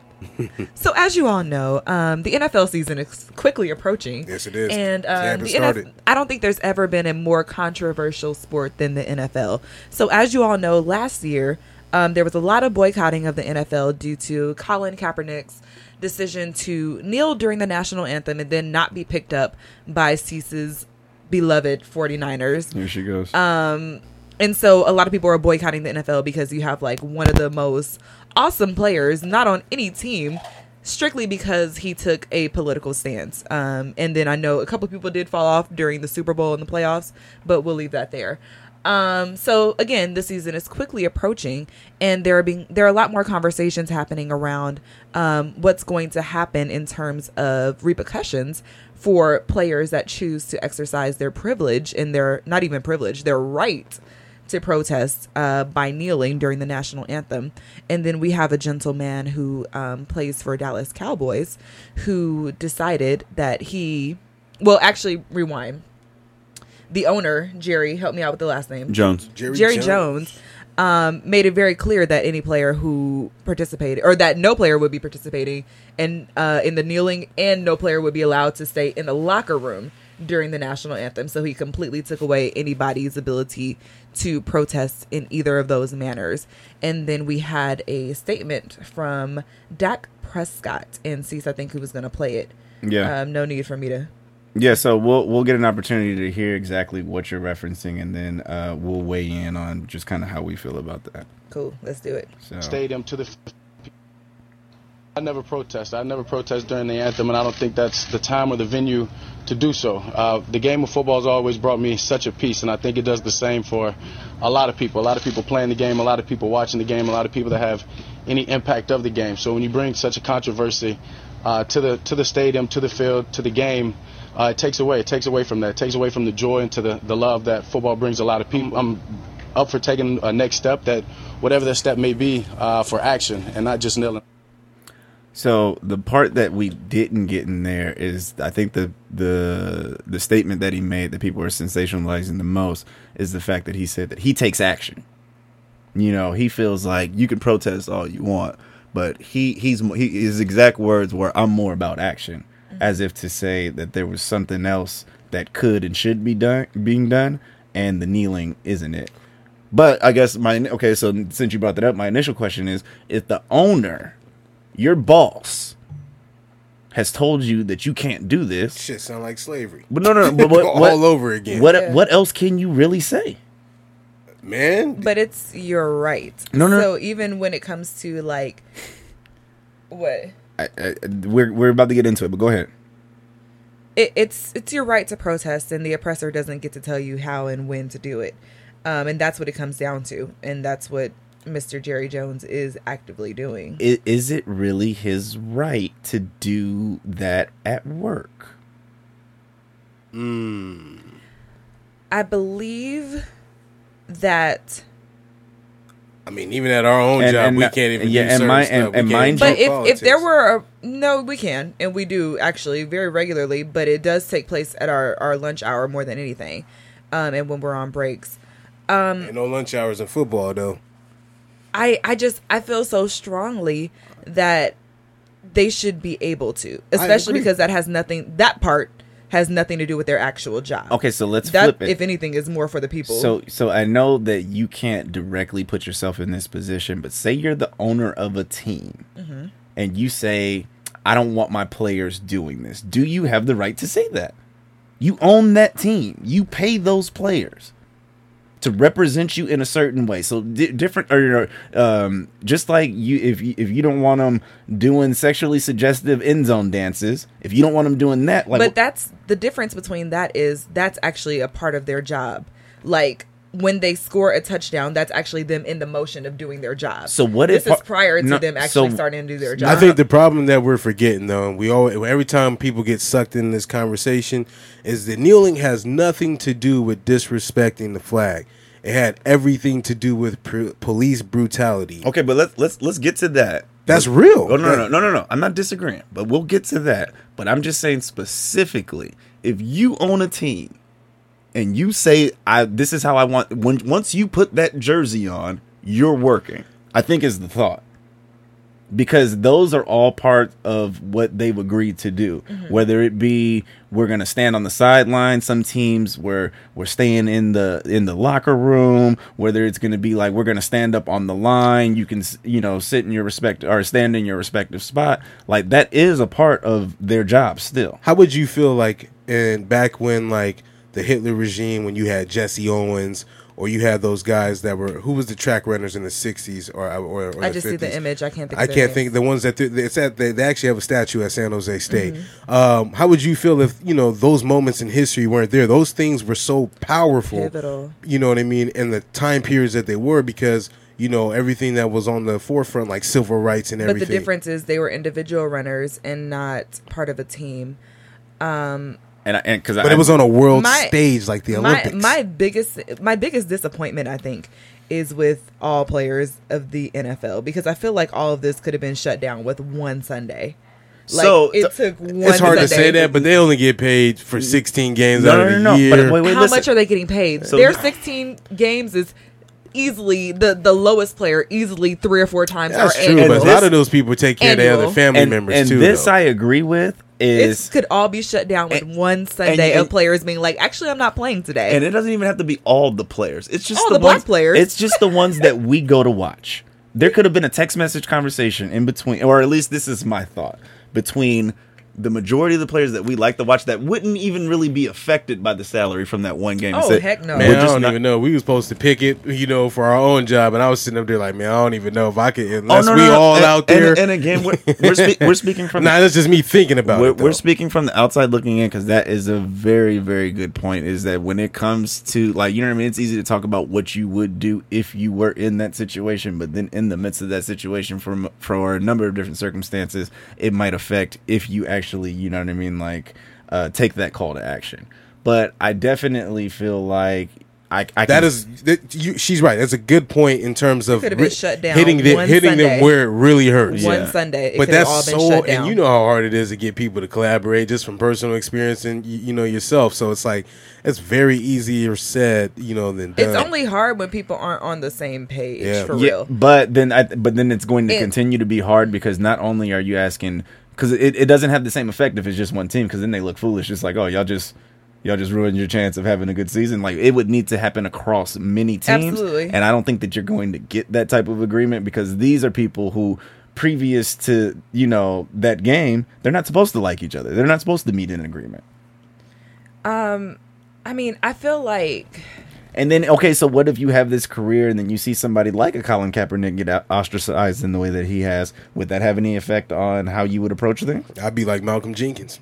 So, as you all know, um, the NFL season is quickly approaching. Yes, it is. And It um, the started. NFL, I don't think there's ever been a more controversial sport than the NFL. So, as you all know, last year um, there was a lot of boycotting of the NFL due to Colin Kaepernick's decision to kneel during the national anthem and then not be picked up by Cease's beloved 49ers. Here she goes. Um, and so a lot of people are boycotting the NFL because you have like one of the most awesome players, not on any team, strictly because he took a political stance. Um, and then I know a couple people did fall off during the Super Bowl and the playoffs, but we'll leave that there. Um, so again, the season is quickly approaching, and there are being there are a lot more conversations happening around um, what's going to happen in terms of repercussions for players that choose to exercise their privilege and their not even privilege, their right to protest uh, by kneeling during the national anthem. And then we have a gentleman who um, plays for Dallas Cowboys who decided that he, well, actually, rewind. The owner, Jerry, help me out with the last name. Jones. Jerry, Jerry Jones, um, made it very clear that any player who participated, or that no player would be participating in uh, in the kneeling, and no player would be allowed to stay in the locker room during the national anthem. So he completely took away anybody's ability to protest in either of those manners. And then we had a statement from Dak Prescott, and Cease, I think, who was going to play it. Yeah. Um, no need for me to. Yeah, so we'll we'll get an opportunity to hear exactly what you're referencing, and then uh, we'll weigh in on just kind of how we feel about that. Cool, let's do it. So stadium to the. I never protest. I never protest during the anthem, and I don't think that's the time or the venue to do so. Uh, the game of football has always brought me such a peace, and I think it does the same for a lot of people. A lot of people playing the game, a lot of people watching the game, a lot of people that have any impact of the game. So when you bring such a controversy uh, to the to the stadium, to the field, to the game, uh, it takes away. It takes away from that. It takes away from the joy and to the, the love that football brings a lot of people. I'm up for taking a next step, that whatever that step may be, uh, for action and not just kneeling. So the part that we didn't get in there is, I think the the the statement that he made that people are sensationalizing the most is the fact that he said that he takes action. You know, he feels like you can protest all you want, but he he's he, his exact words were, "I'm more about action," as if to say that there was something else that could and should be done being done, and the kneeling isn't it. But I guess my okay, so since you brought that up, my initial question is: if the owner your boss has told you that you can't do this. Shit sound like slavery. But no, no, no. But what, all what, over again. What Yeah. what else can you really say? man? But it's your right. No, no. So even when it comes to like, what? I, I, we're we're about to get into it, but go ahead. it, it's it's your right to protest, and the oppressor doesn't get to tell you how and when to do it, um, and that's what it comes down to, and that's what Mr. Jerry Jones is actively doing. I- Is it really his right to do that at work? I believe that, I mean, even at our own And- job, and we can't even yeah, do and certain my- stuff. and- We and mind but do if if there were a, no, we can, and we do actually very regularly, but it does take place at our our lunch hour more than anything, um, and when we're on breaks. Um, Ain't no lunch hours in football though. I I just I feel so strongly that they should be able to, especially because that has nothing. That part has nothing to do with their actual job. Okay, so let's that flip it. if anything is more for the people. So so I know that you can't directly put yourself in this position, but say you're the owner of a team Mm-hmm. and you say, I don't want my players doing this. Do you have the right to say that? You own that team. You pay those players to represent you in a certain way. So di- different, or um, just like you, if you, if you don't want them doing sexually suggestive end zone dances, if you don't want them doing that, like but that's the difference between that is that's actually a part of their job. Like when they score a touchdown, that's actually them in the motion of doing their job. So what this if- is prior to no, them actually so- starting to do their job. I think the problem that we're forgetting, though, we always every time people get sucked in this conversation, is that kneeling has nothing to do with disrespecting the flag. It had everything to do with pr- police brutality. okay, but let's let's let's get to that. That's real. Oh, no, no, no, no, no, no. I'm not disagreeing, but we'll get to that. But I'm just saying specifically, if you own a team and you say, "I this is how I want," when once you put that jersey on, you're working. I think is the thought. Because those are all part of what they've agreed to do. Mm-hmm. Whether it be we're gonna stand on the sideline, some teams where we're staying in the in the locker room. Whether it's gonna be like we're gonna stand up on the line, you can you know sit in your respect or stand in your respective spot. Like that is a part of their job still. How would you feel like and back when like the Hitler regime when you had Jesse Owens or you had those guys that were who was the track runners in the '60s or or, or I just see the image. I can't think. I can't names. think the ones that th- it's at. They, they actually have a statue at San Jose State. Mm-hmm. Um, how would you feel if you know those moments in history weren't there? Those things were so powerful. Pivotal. You know what I mean? In the time periods that they were, because you know everything that was on the forefront, like civil rights and everything. But the difference is they were individual runners and not part of a team. And I, and because But it was on a world My- stage like the Olympics. my biggest my biggest disappointment I think is with all players of the NFL because I feel like all of this could have been shut down with one Sunday. Like So, it took one it's hard to say that, but they only get paid for 16 games no, out no, of the no. year. But wait, wait, How listen. much are they getting paid? So- Their 16 games is easily the the lowest player easily three or four times That's our true, annual. but a lot of those people take care of their other family and, members and too. this though. I agree with Is could all be shut down with And- one Sunday and- of players being like, actually, I'm not playing today. and it doesn't even have to be all the players. It's just All the, the black ones, players. It's just the ones that we go to watch. There could have been a text message conversation in between, or at least this is my thought between the majority of the players that we like to watch that wouldn't even really be affected by the salary from that one game. Oh, It's heck no. Man, we're I don't not- even know. We were supposed to pick it, you know, for our own job, and I was sitting up there like, man, I don't even know if I could. Oh, unless Oh, no, we no, no. all And- out and- there. And, again, we're we're, spe- we're speaking from nah, that's just me thinking about we're, it. though. we're speaking from the outside looking in because that is a very very good point is that when it comes to like you know what i mean it's easy to talk about what you would do if you were in that situation but then in the midst of that situation from for a number of different circumstances it might affect if you actually you know what i mean like uh, take that call to action but i definitely feel like I, I That can- is, that, you, she's right. That's a good point in terms of could ri- shut down hitting the, one hitting them where it really hurts. one Yeah. Sunday, it but that's all been so, shut down. and you know how hard it is to get people to collaborate just from personal experience and you, you know yourself. So it's like it's very easier said, you know, than done. it's only hard when people aren't on the same page Yeah. for Yeah, real. but then I, but then it's going to It- continue to be hard because not only are you asking because it, it doesn't have the same effect if it's just one team because then they look foolish. Just like oh y'all just y'all just ruined your chance of having a good season. Like it would need to happen across many teams. Absolutely. and I don't think that you're going to get that type of agreement because these are people who previous to you know that game they're not supposed to like each other. They're not supposed to meet in an agreement. Um I mean, I feel like And then, okay, so what if you have this career and then you see somebody like a Colin Kaepernick get ostracized in the way that he has? Would that have any effect on how you would approach things? I'd be like Malcolm Jenkins.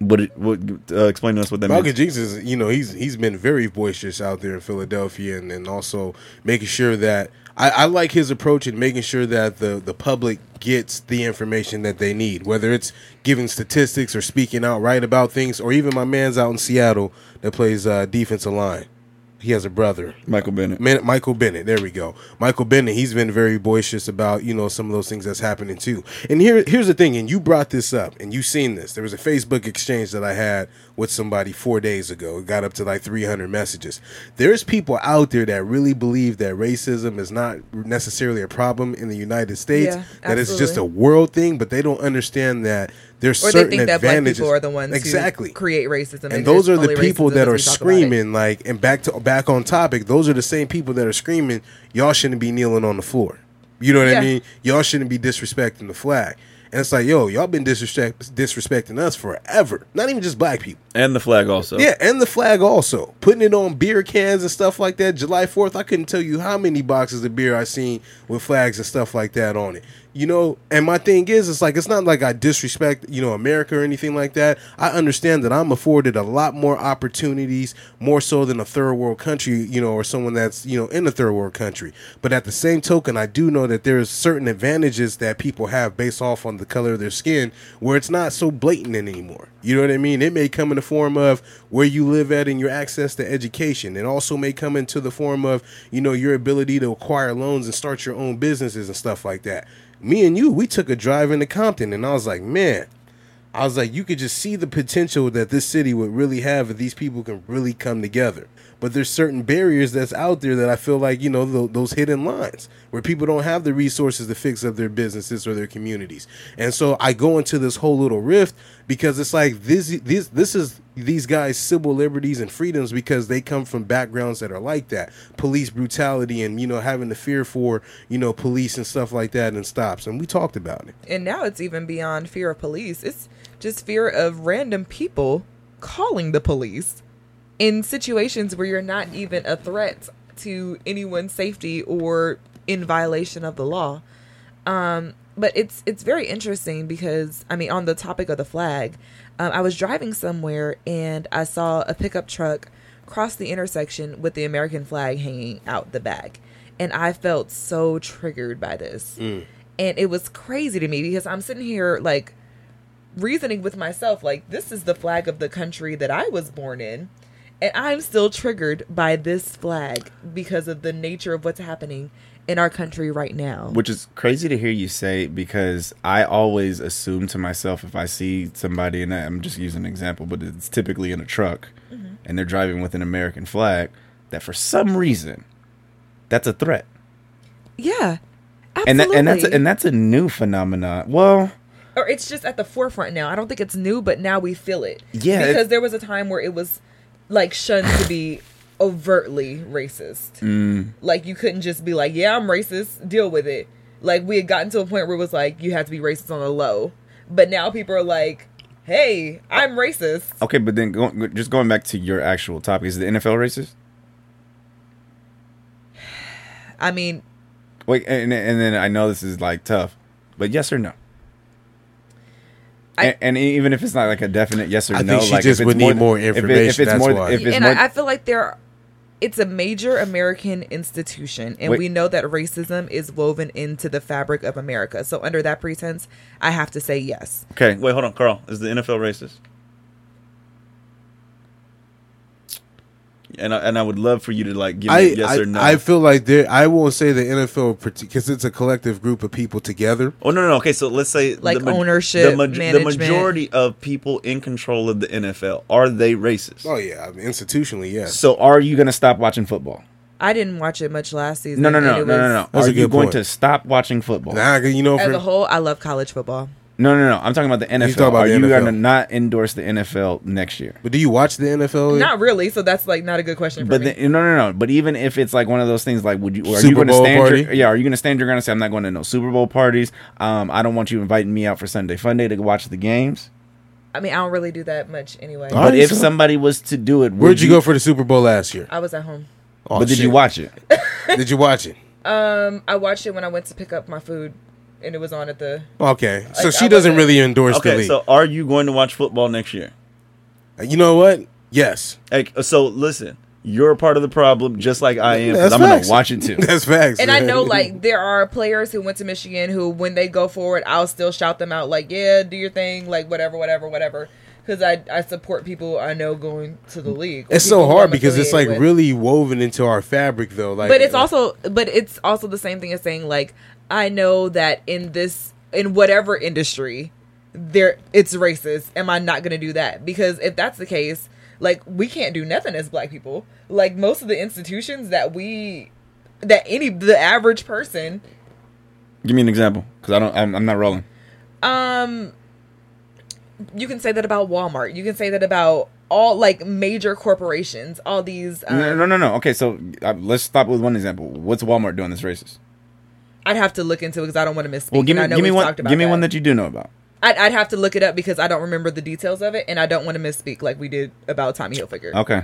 Would it would uh, explain to us what that Malcolm means? Jenkins is, you know, he's he's been very boisterous out there in Philadelphia, and, and also making sure that I, I like his approach in making sure that the the public gets the information that they need, whether it's giving statistics or speaking out right about things, or even my man's out in Seattle that plays uh, defensive line. He has a brother, Michael Bennett. Man, Michael Bennett. There we go. Michael Bennett. He's been very boisterous about you know some of those things that's happening too. And here, here's the thing. And you brought this up, and you seen this. There was a Facebook exchange that I had with somebody four days ago. It got up to like 300 messages. There's people out there that really believe that racism is not necessarily a problem in the United States. Yeah, that it's just a world thing, but they don't understand that there's or they certain think that black advantages. people are the ones exactly who create racism, and those are the people that are as we talk about it. screaming like and back to back on topic those are the same people that are screaming y'all shouldn't be kneeling on the floor you know what Yeah. i mean y'all shouldn't be disrespecting the flag and it's like yo y'all been disrespect disrespecting us forever not even just black people And the flag also. yeah, and the flag also. Putting it on beer cans and stuff like that. July 4th, I couldn't tell you how many boxes of beer I seen with flags and stuff like that on it. You know, and my thing is, it's like, it's not like I disrespect, you know, America or anything like that. I understand that I'm afforded a lot more opportunities, more so than a third world country, you know, or someone that's, you know, in a third world country. But at the same token, I do know that there's certain advantages that people have based off on the color of their skin where it's not so blatant anymore. You know what I mean? It may come in the form of where you live at and your access to education. It also may come into the form of, you know, your ability to acquire loans and start your own businesses and stuff like that. Me and you, we took a drive into Compton and I was like, man, I was like, you could just see the potential that this city would really have if these people can really come together. But there's certain barriers that's out there that I feel like, you know, tho- those hidden lines where people don't have the resources to fix up their businesses or their communities. And so I go into this whole little rift because it's like this this this is these guys civil liberties and freedoms because they come from backgrounds that are like that. Police brutality and, you know, having the fear for, you know, police and stuff like that and stops. And we talked about it. and now it's even beyond fear of police. It's just fear of random people calling the police. In situations where you're not even a threat to anyone's safety or in violation of the law. Um, but it's it's very interesting because I mean, on the topic of the flag, um, I was driving somewhere and I saw a pickup truck cross the intersection with the American flag hanging out the back, and I felt so triggered by this, and it was crazy to me because I'm sitting here like reasoning with myself like this is the flag of the country that I was born in and I'm still triggered by this flag because of the nature of what's happening in our country right now. Which is crazy to hear you say because I always assume to myself if I see somebody, and I'm just using an example, but it's typically in a truck Mm-hmm. and they're driving with an American flag, that for some reason, that's a threat. yeah. Absolutely. And that, and that's and that's a new phenomenon. Well, or it's just at the forefront now. I don't think it's new, but now we feel it. Yeah, it- Because there was a time where it was like shunned to be overtly racist. Mm. Like you couldn't just be like, "Yeah, I'm racist. Deal with it." Like we had gotten to a point where it was like you had to be racist on the low. But now people are like, "Hey, I'm racist." okay, but then go, just going back to your actual topic, is the NFL racist? I mean, Wait, and, and then I know this is like tough, but yes or no? I- and, and even if it's not like a definite yes or I no, think she like just if it's would need than- more if it- information, If, it's that's more, why. if it's and more, I, I feel like there it's a major American institution, and Wait. we know that racism is woven into the fabric of America. So, under that pretense, I have to say yes. okay, Wait, hold on, Carl. Is the NFL racist? And I, and I would love for you to like give me I, a yes I, or no. I feel like there. I won't say the NFL because it's a collective group of people together. oh no, no, no. Okay, so let's say Like the, ma- ownership, the, maj- the majority of people in control of the NFL are they racist? Oh yeah, I mean, institutionally, yes. so are you going to stop watching football? I didn't watch it much last season. No, no, no, it no, no, no. That's Are you going point. to stop watching football? Nah, you know, As for, a whole, I love college football. No, no, no. I'm talking about the NFL. talking about are the you NFL. going to not endorse the NFL next year? but do you watch the NFL? Not really, so that's like not a good question for But me. then, no, no, no. But even if it's like one of those things, like, would you? Are you going to Bowl stand? Your, yeah. Are you going to stand your ground and say, "I'm not going to no Super Bowl parties. Um, I don't want you inviting me out for Sunday Funday to watch the games." I mean, I don't really do that much anyway. But right, if so- somebody was to do it, Where'd you go for the Super Bowl last year? I was at home. Oh, but did you watch it? Did you watch it? Um, I watched it when I went to pick up my food, and it was on at the. Okay, so Like, she I doesn't wasn't- really endorse the Okay, league. so are you going to watch football next year? Uh, you know what? Yes, Like, so listen, you're a part of the problem, just like I am. 'cause That's I'm going facts. to watch it too. that's facts. And I man. know like there are players who went to Michigan who, when they go forward, I'll still shout them out like, "Yeah, do your thing," like whatever, whatever, whatever. Because I I support people I know going to the league. or it's people so who hard I'm because it's like affiliated with. really woven into our fabric, though. Like, but it's uh, also but it's also the same thing as saying like I know that in this in whatever industry there it's racist. Am I not going to do that? Because if that's the case, like we can't do nothing as black people. Like most of the institutions that we that any the average person Give me an example, because I don't. I'm, I'm not rolling. um you can say that about Walmart. You can say that about all like major corporations, all these um, no, no, no, no. Okay, so uh, let's stop with one example. What's Walmart doing that's racist? I'd have to look into it because I don't want to misspeak. Well, give me, I know give me one. Give me that. one that you do know about. I'd, I'd have to look it up because I don't remember the details of it, and I don't want to misspeak like we did about Tommy Hilfiger. Okay,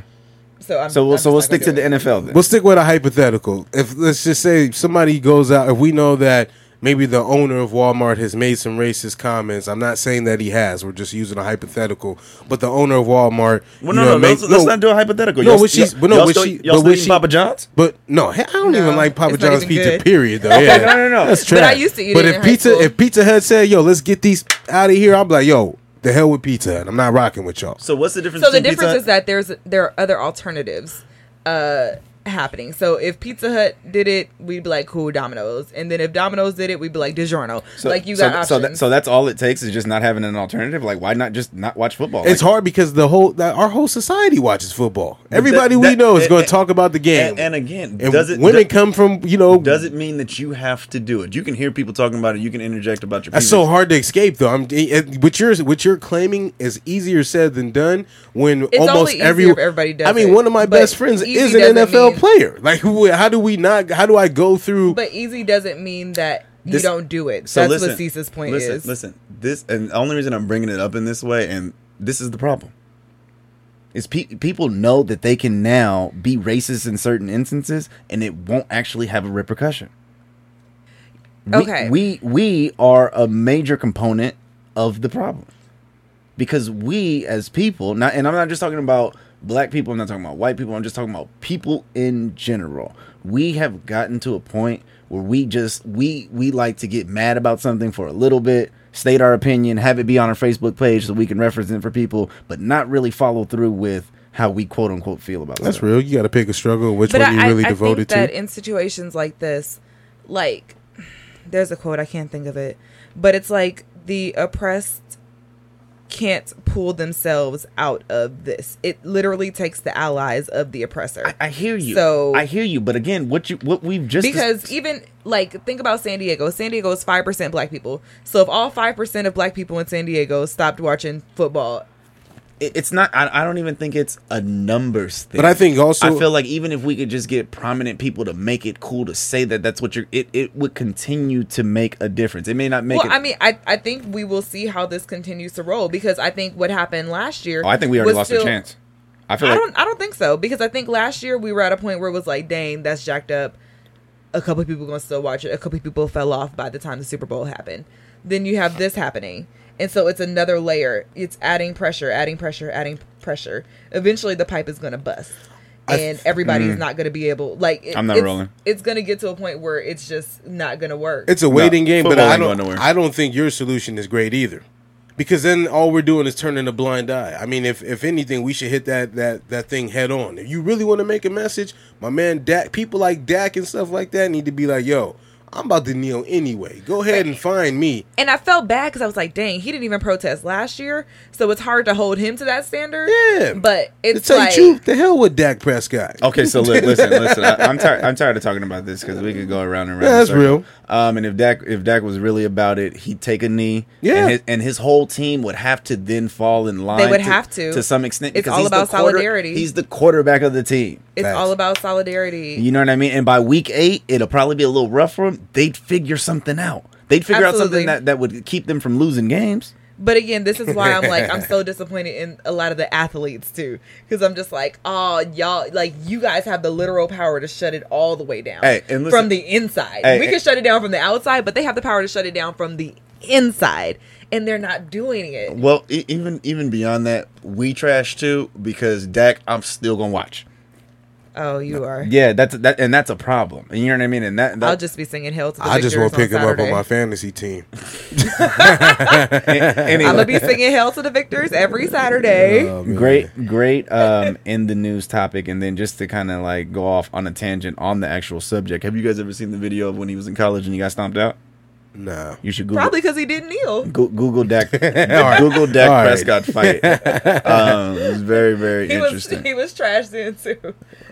So I'm, so we'll I'm so we'll stick to gonna the. NFL then. We'll stick with a hypothetical. If let's just say somebody goes out, if we know that maybe the owner of Walmart has made some racist comments. I'm not saying that he has. We're just using a hypothetical. But the owner of Walmart, Well, you no, know, no, make- let's, let's not do a hypothetical. No, Y'all- what she's- but no, y'all what still, she- y'all but still eating she- Papa John's? But no, I don't No, even like Papa John's pizza. good. Period. Though, Okay, yeah, no, no, no. That's But. I used to eat But it if high pizza, school. if Pizza Hut said, "Yo, let's get these out of here," I'm like, "Yo, the hell with Pizza Hut. I'm not rocking with y'all." So what's the difference? So the difference Pizza is that there's there are other alternatives uh happening. So if Pizza Hut did it, we'd be like cool Domino's, and then if Domino's did it, we'd be like DiGiorno. So, like you got so, options. that, so that's all it takes is just not having an alternative. Like, why not just not watch football? It's Like, hard because the whole that our whole society watches football. Everybody we that- know is going to talk about the game. And, and again, And does it women does, come from you know does it mean that you have to do it? You can hear people talking about it. You can interject about your. That's previous- so hard to escape, though. I'm it, what you're what you're claiming is easier said than done. When It's almost only every if everybody does I mean, it. one of my But best friends is an NFL player. Like, how do we not? How do I go through? but easy doesn't mean that you This- don't do it. So That's listen, what Cease's point listen, is. Listen, this and the only reason I'm bringing it up in this way, and this is the problem. Is pe- people know that they can now be racist in certain instances and it won't actually have a repercussion. We- Okay. We we are a major component of the problem. Because we as people, not and I'm not just talking about black people, I'm not talking about white people, I'm just talking about people in general. We have gotten to a point where we just we we like to get mad about something for a little bit, state our opinion, have it be on our Facebook page so we can reference it for people, but not really follow through with how we quote unquote feel about that. That's something. real. You got to pick a struggle. Which but one you I, really I devoted think that to? in situations like this, like there's a quote I can't think of it, but it's like the oppressed can't pull themselves out of this. It literally takes the allies of the oppressor. I, I hear you. So- I hear you, but again, what you what we've just because even like think about San Diego. San Diego is five percent black people. So if all five percent of black people in San Diego stopped watching football, it's not I, I don't even think it's a numbers thing But I think also- i feel like even if we could just get prominent people to make it cool to say that that's what you're it, it would continue to make a difference it may not make well, it I mean, I I think we will see how this continues to roll because I think what happened last year. oh, i think we already lost still- a chance i feel I like don't. I don't think so because I think last year we were at a point where it was like, dang, that's jacked up. A couple of people gonna still watch it. A couple of people fell off by the time the Super Bowl happened. Then you have this happening, and so it's another layer. It's adding pressure, adding pressure, adding pressure. Eventually, the pipe is gonna bust, and th- everybody Mm. is not gonna be able. Like it- I'm not it's, rolling. It's gonna get to a point where it's just not gonna work. It's a waiting game, but I don't. I don't think your solution is great either, because then all we're doing is turning a blind eye. I mean, if if anything, we should hit that that that thing head on. If you really want to make a message, my man, Dak, people like Dak and stuff like that need to be like, yo, I'm about to kneel anyway. Go ahead and find me. and I felt bad because I was like, dang, he didn't even protest last year, so it's hard to hold him to that standard. Yeah, but to it's tell like. you truth, the hell with Dak Prescott. Okay, so li- listen, listen. I, I'm tired. I'm tired of talking about this because we could go around and around. Yeah, that's real. Um, and if Dak, if Dak was really about it, he'd take a knee. Yeah. and his, and his whole team would have to then fall in line. They would have to. to some extent. It's all he's the about quarter- solidarity. He's the quarterback of the team. It's Facts. all about solidarity. You know what I mean? And by week eight, it'll probably be a little rough for them. They'd figure something out. They'd figure out something that, that would keep them from losing games. But again, this is why I'm like I'm so disappointed in a lot of the athletes too, because I'm just like, oh y'all, like you guys have the literal power to shut it all the way down Hey, listen- from the inside. Hey, we hey. can shut it down from the outside, but they have the power to shut it down from the inside, and they're not doing it. Well, even even beyond that, we trash too because Dak. I'm still gonna watch. Oh, you are. Yeah, that's that, and that's a problem. You know what I mean? And that, that I'll just be singing "Hail to the victors. I just want won't pick him up on my fantasy team. anyway. I'm gonna be singing "Hail to the Victors" every Saturday. Oh, great great um in the news topic and then just to kind of like go off on a tangent on the actual subject have you guys ever seen the video of when he was in college and he got stomped out Nah. you should google Probably because he didn't kneel. Go- Google Dak. right. Google Dak All right. Prescott fight. Um, it was very, very He was interesting. he was trash then too.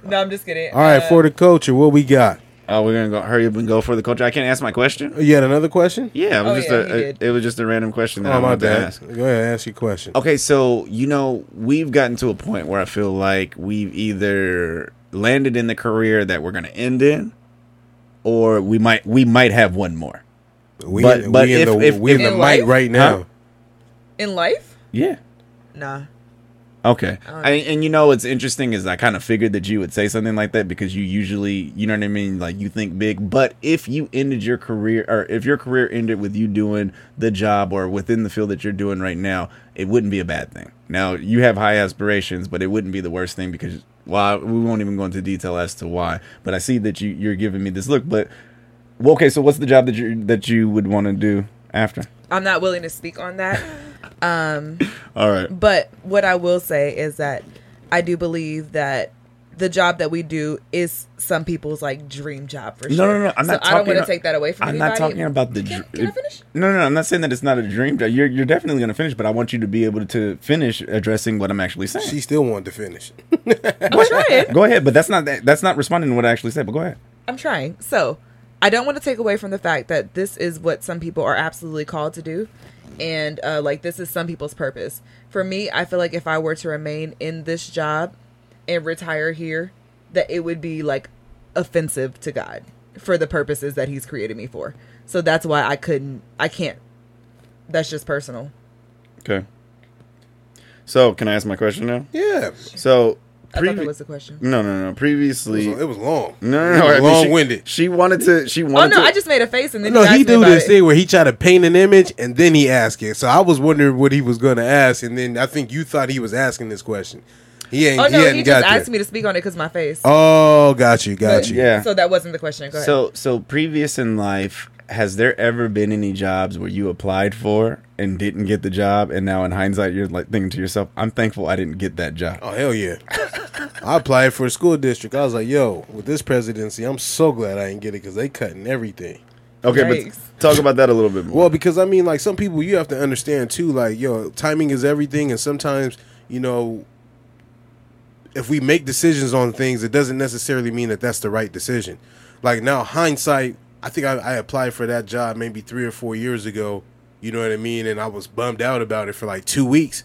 No, I'm just kidding. All right, Uh, for the culture, what we got? Oh, we're gonna go hurry up and go for the culture. I can't ask my question. You had another question? Yeah, it was Oh, just yeah, a, a- it was just a random question that I Oh, my wanted to ask. Go ahead, and ask your question. Okay, so you know we've gotten to a point where I feel like we've either landed in the career that we're gonna end in, or we might we might have one more. We, But- we but in if- the, if- we in if- the In mic life? right now. Huh? in life, Yeah. nah. Okay. I, and you know what's interesting is I kind of figured that you would say something like that because you usually, you know what I mean, like you think big. But if you ended your career, or if your career ended with you doing the job or within the field that you're doing right now, it wouldn't be a bad thing. Now you have high aspirations, but it wouldn't be the worst thing because, well, we won't even go into detail as to why. But I see that you you're giving me this look. But well, okay, so what's the job that you that you would want to do after? I'm not willing to speak on that. Um, All right. but what I will say is that I do believe that the job that we do is some people's like dream job for No, sure. no, no. no. I'm so not I don't want to take that away from. I'm anybody. not talking about the. Dr- can I finish? No, no, no, I'm not saying that it's not a dream job. You're you're definitely going to finish, but I want you to be able to finish addressing what I'm actually saying. She still wanted to finish. I'm trying. go ahead, but that's not that, that's not responding to what I actually said. But go ahead. I'm trying. So I don't want to take away from the fact that this is what some people are absolutely called to do. And uh, like this is some people's purpose. For me, I feel like if I were to remain in this job and retire here, that it would be like offensive to God for the purposes that He's created me for. So that's why I couldn't, I can't. That's just personal. Okay. So, can I ask my question now? Yeah, So, I thought that was the question. no, no, no. it Previously, was, it was long. no, no, It no. was I mean, long winded. She, wanted to. She wanted. Oh wanted no, to. I just made a face and then No, you he asked me do this it. thing where he tried to paint an image and then he asked it. So I was wondering what he was going to ask, and then I think you thought he was asking this question. He ain't. Oh he no, hadn't he got just there. asked me to speak on it because my face. Oh, got you, got But- you. Yeah. So that wasn't the question. Go ahead. So, so previous in life, has there ever been any jobs where you applied for and didn't get the job, and now in hindsight, you're like thinking to yourself, "I'm thankful I didn't get that job." Oh hell yeah! I applied for a school district. I was like, yo, with this presidency, I'm so glad I didn't get it because they cutting everything. Okay, Yikes. but talk about that a little bit more. Well, because I mean, like some people, you have to understand too. Like, yo, timing is everything, and sometimes, you know, if we make decisions on things, it doesn't necessarily mean that that's the right decision. Like now, hindsight, I think I, I applied for that job maybe three or four years ago. You know what I mean? And I was bummed out about it for like two weeks.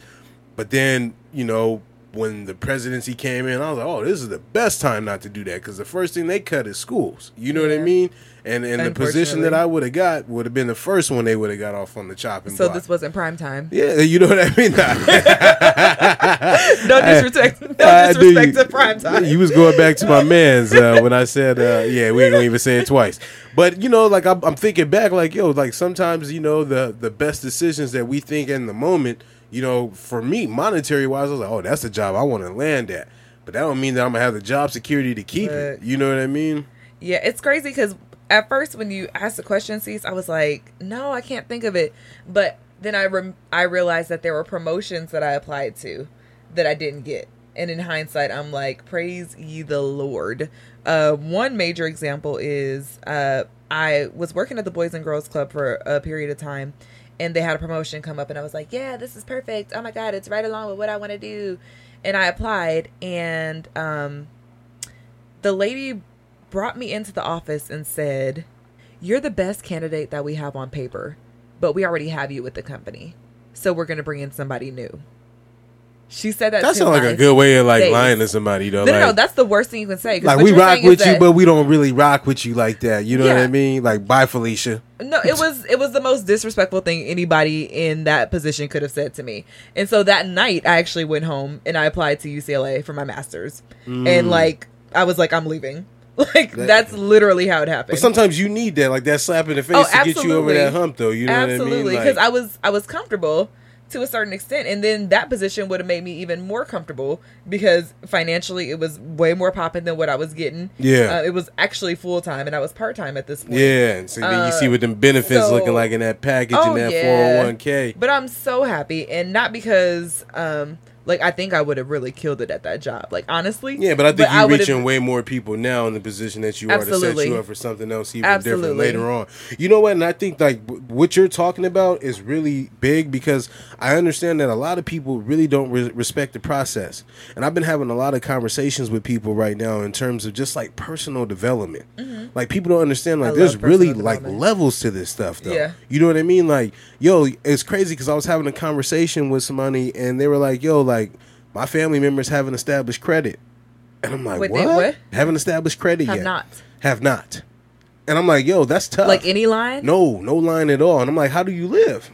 But then, you know, when the presidency came in, I was like, oh, this is the best time not to do that because the first thing they cut is schools. You know what I mean? And and the position that I would have got would have been the first one they would have got off on the chopping so block. So this wasn't prime time. yeah, you know what I mean? No disrespect. No I disrespect you- to prime time. You was going back to my man's uh, when I said, uh, yeah, we ain't gonna even say it twice. But you know, like I'm, I'm thinking back, like yo, like sometimes you know the the best decisions that we think in the moment, you know, for me, monetary wise, I was like, oh, that's the job I want to land at. But that don't mean that I'm gonna have the job security to keep it. You know what I mean? Yeah, it's crazy because at first when you asked the question, Cease, I was like, no, I can't think of it. But then I rem- I realized that there were promotions that I applied to that I didn't get. And in hindsight, I'm like, praise ye the Lord. Uh, one major example is uh, I was working at the Boys and Girls Club for a period of time, and they had a promotion come up, and I was like, yeah, this is perfect. Oh my God, it's right along with what I want to do. And I applied, and um, the lady brought me into the office and said, You're the best candidate that we have on paper, but we already have you with the company. So we're going to bring in somebody new. She said that. That sounds like a good way of like face. lying to somebody though. No, no, like, no, that's the worst thing you can say. like we rock with you, but we don't really rock with you like that. You know what I mean? Like, bye, Felicia. No, it was it was the most disrespectful thing anybody in that position could have said to me. And so that night I actually went home and I applied to UCLA for my masters. Mm. And like I was like I'm leaving. Like That- that's literally how it happened. But sometimes you need that, like that slap in the face Oh, to get you over that hump, though. You know Absolutely, what I mean? Absolutely. Because Like, I was I was comfortable to a certain extent, and then that position would have made me even more comfortable because financially it was way more popping than what I was getting. Yeah. uh, it was actually full time, and I was part time at this point. yeah, and so then you Uh, see what them benefits so- looking like in that package Oh, and that yeah. 401k. But I'm so happy, and not because um like I think I would have really killed it at that job. Like honestly, Yeah, but I think you're would've- reaching way more people now in the position that you are to set you up for something else even different later on. You know what? And I think like what you're talking about is really big because I understand that a lot of people really don't re- respect the process. And I've been having a lot of conversations with people right now in terms of just like personal development. Like people don't understand like Mm-hmm. I there's really like levels to this stuff though. Yeah. You know what I mean? Like, yo, it's crazy because I was having a conversation with somebody and they were like, yo, like my family members haven't established credit. And I'm like, Wait, what? they what? Haven't established credit have yet. not Have not. And I'm like, yo, that's tough. like any line. No, no line at all. And I'm like, how do you live?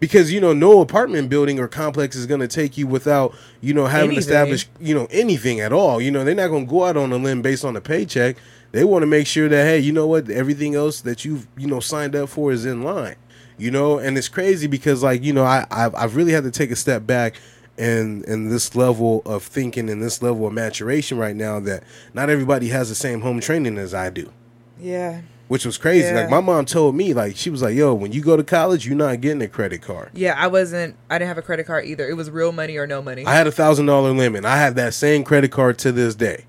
Because you know, no apartment building or complex is going to take you without you know having Anything. established you know anything at all. You know, they're not going to go out on a limb based on a paycheck. They want to make sure that hey, you know what, everything else that you've you know signed up for is in line. You know, and it's crazy because like you know, I I've, I've really had to take a step back and and this level of thinking and this level of maturation right now that not everybody has the same home training as I do Yeah. which was crazy. Yeah. Like my mom told me, like she was like, "Yo, when you go to college, you're not getting a credit card." Yeah, I wasn't. I didn't have a credit card either. It was real money or no money. I had a thousand dollar limit. I have that same credit card to this day.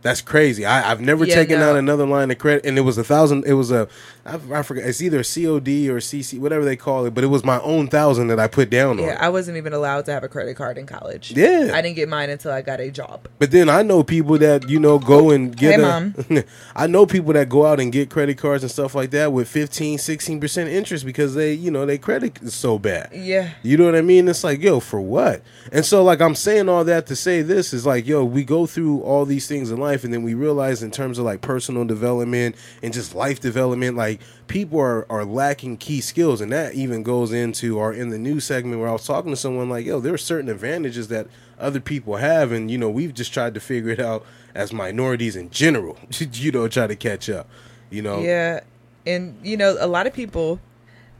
That's crazy. I, I've never Yeah, taken no. out another line of credit, and it was a thousand. It was a, I, I forget. It's either COD or CC, whatever they call it. But it was my own thousand that I put down on. yeah. I wasn't even allowed to have a credit card in college. Yeah. I didn't get mine until I got a job. But then I know people that you know go and get Hey, a. Mom. I know people that go out and get credit cards and stuff like that with 15, 16 percent interest because they, you know, they credit is so bad. Yeah. You know what I mean? It's like, yo, for what? And so, like, I'm saying all that to say this is like, yo, we go through all these things in life. Life, and then we realize in terms of like personal development and just life development, like people are are lacking key skills, and that even goes into our in the news segment where I was talking to someone like, yo, there are certain advantages that other people have, and you know we've just tried to figure it out as minorities in general, you know, try to catch up, you know. Yeah. And you know, a lot of people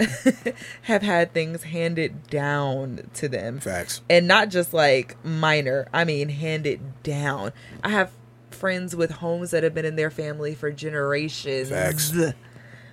have had things handed down to them. Facts. And not just like minor, I mean handed down. I have friends with homes that have been in their family for generations. Facts.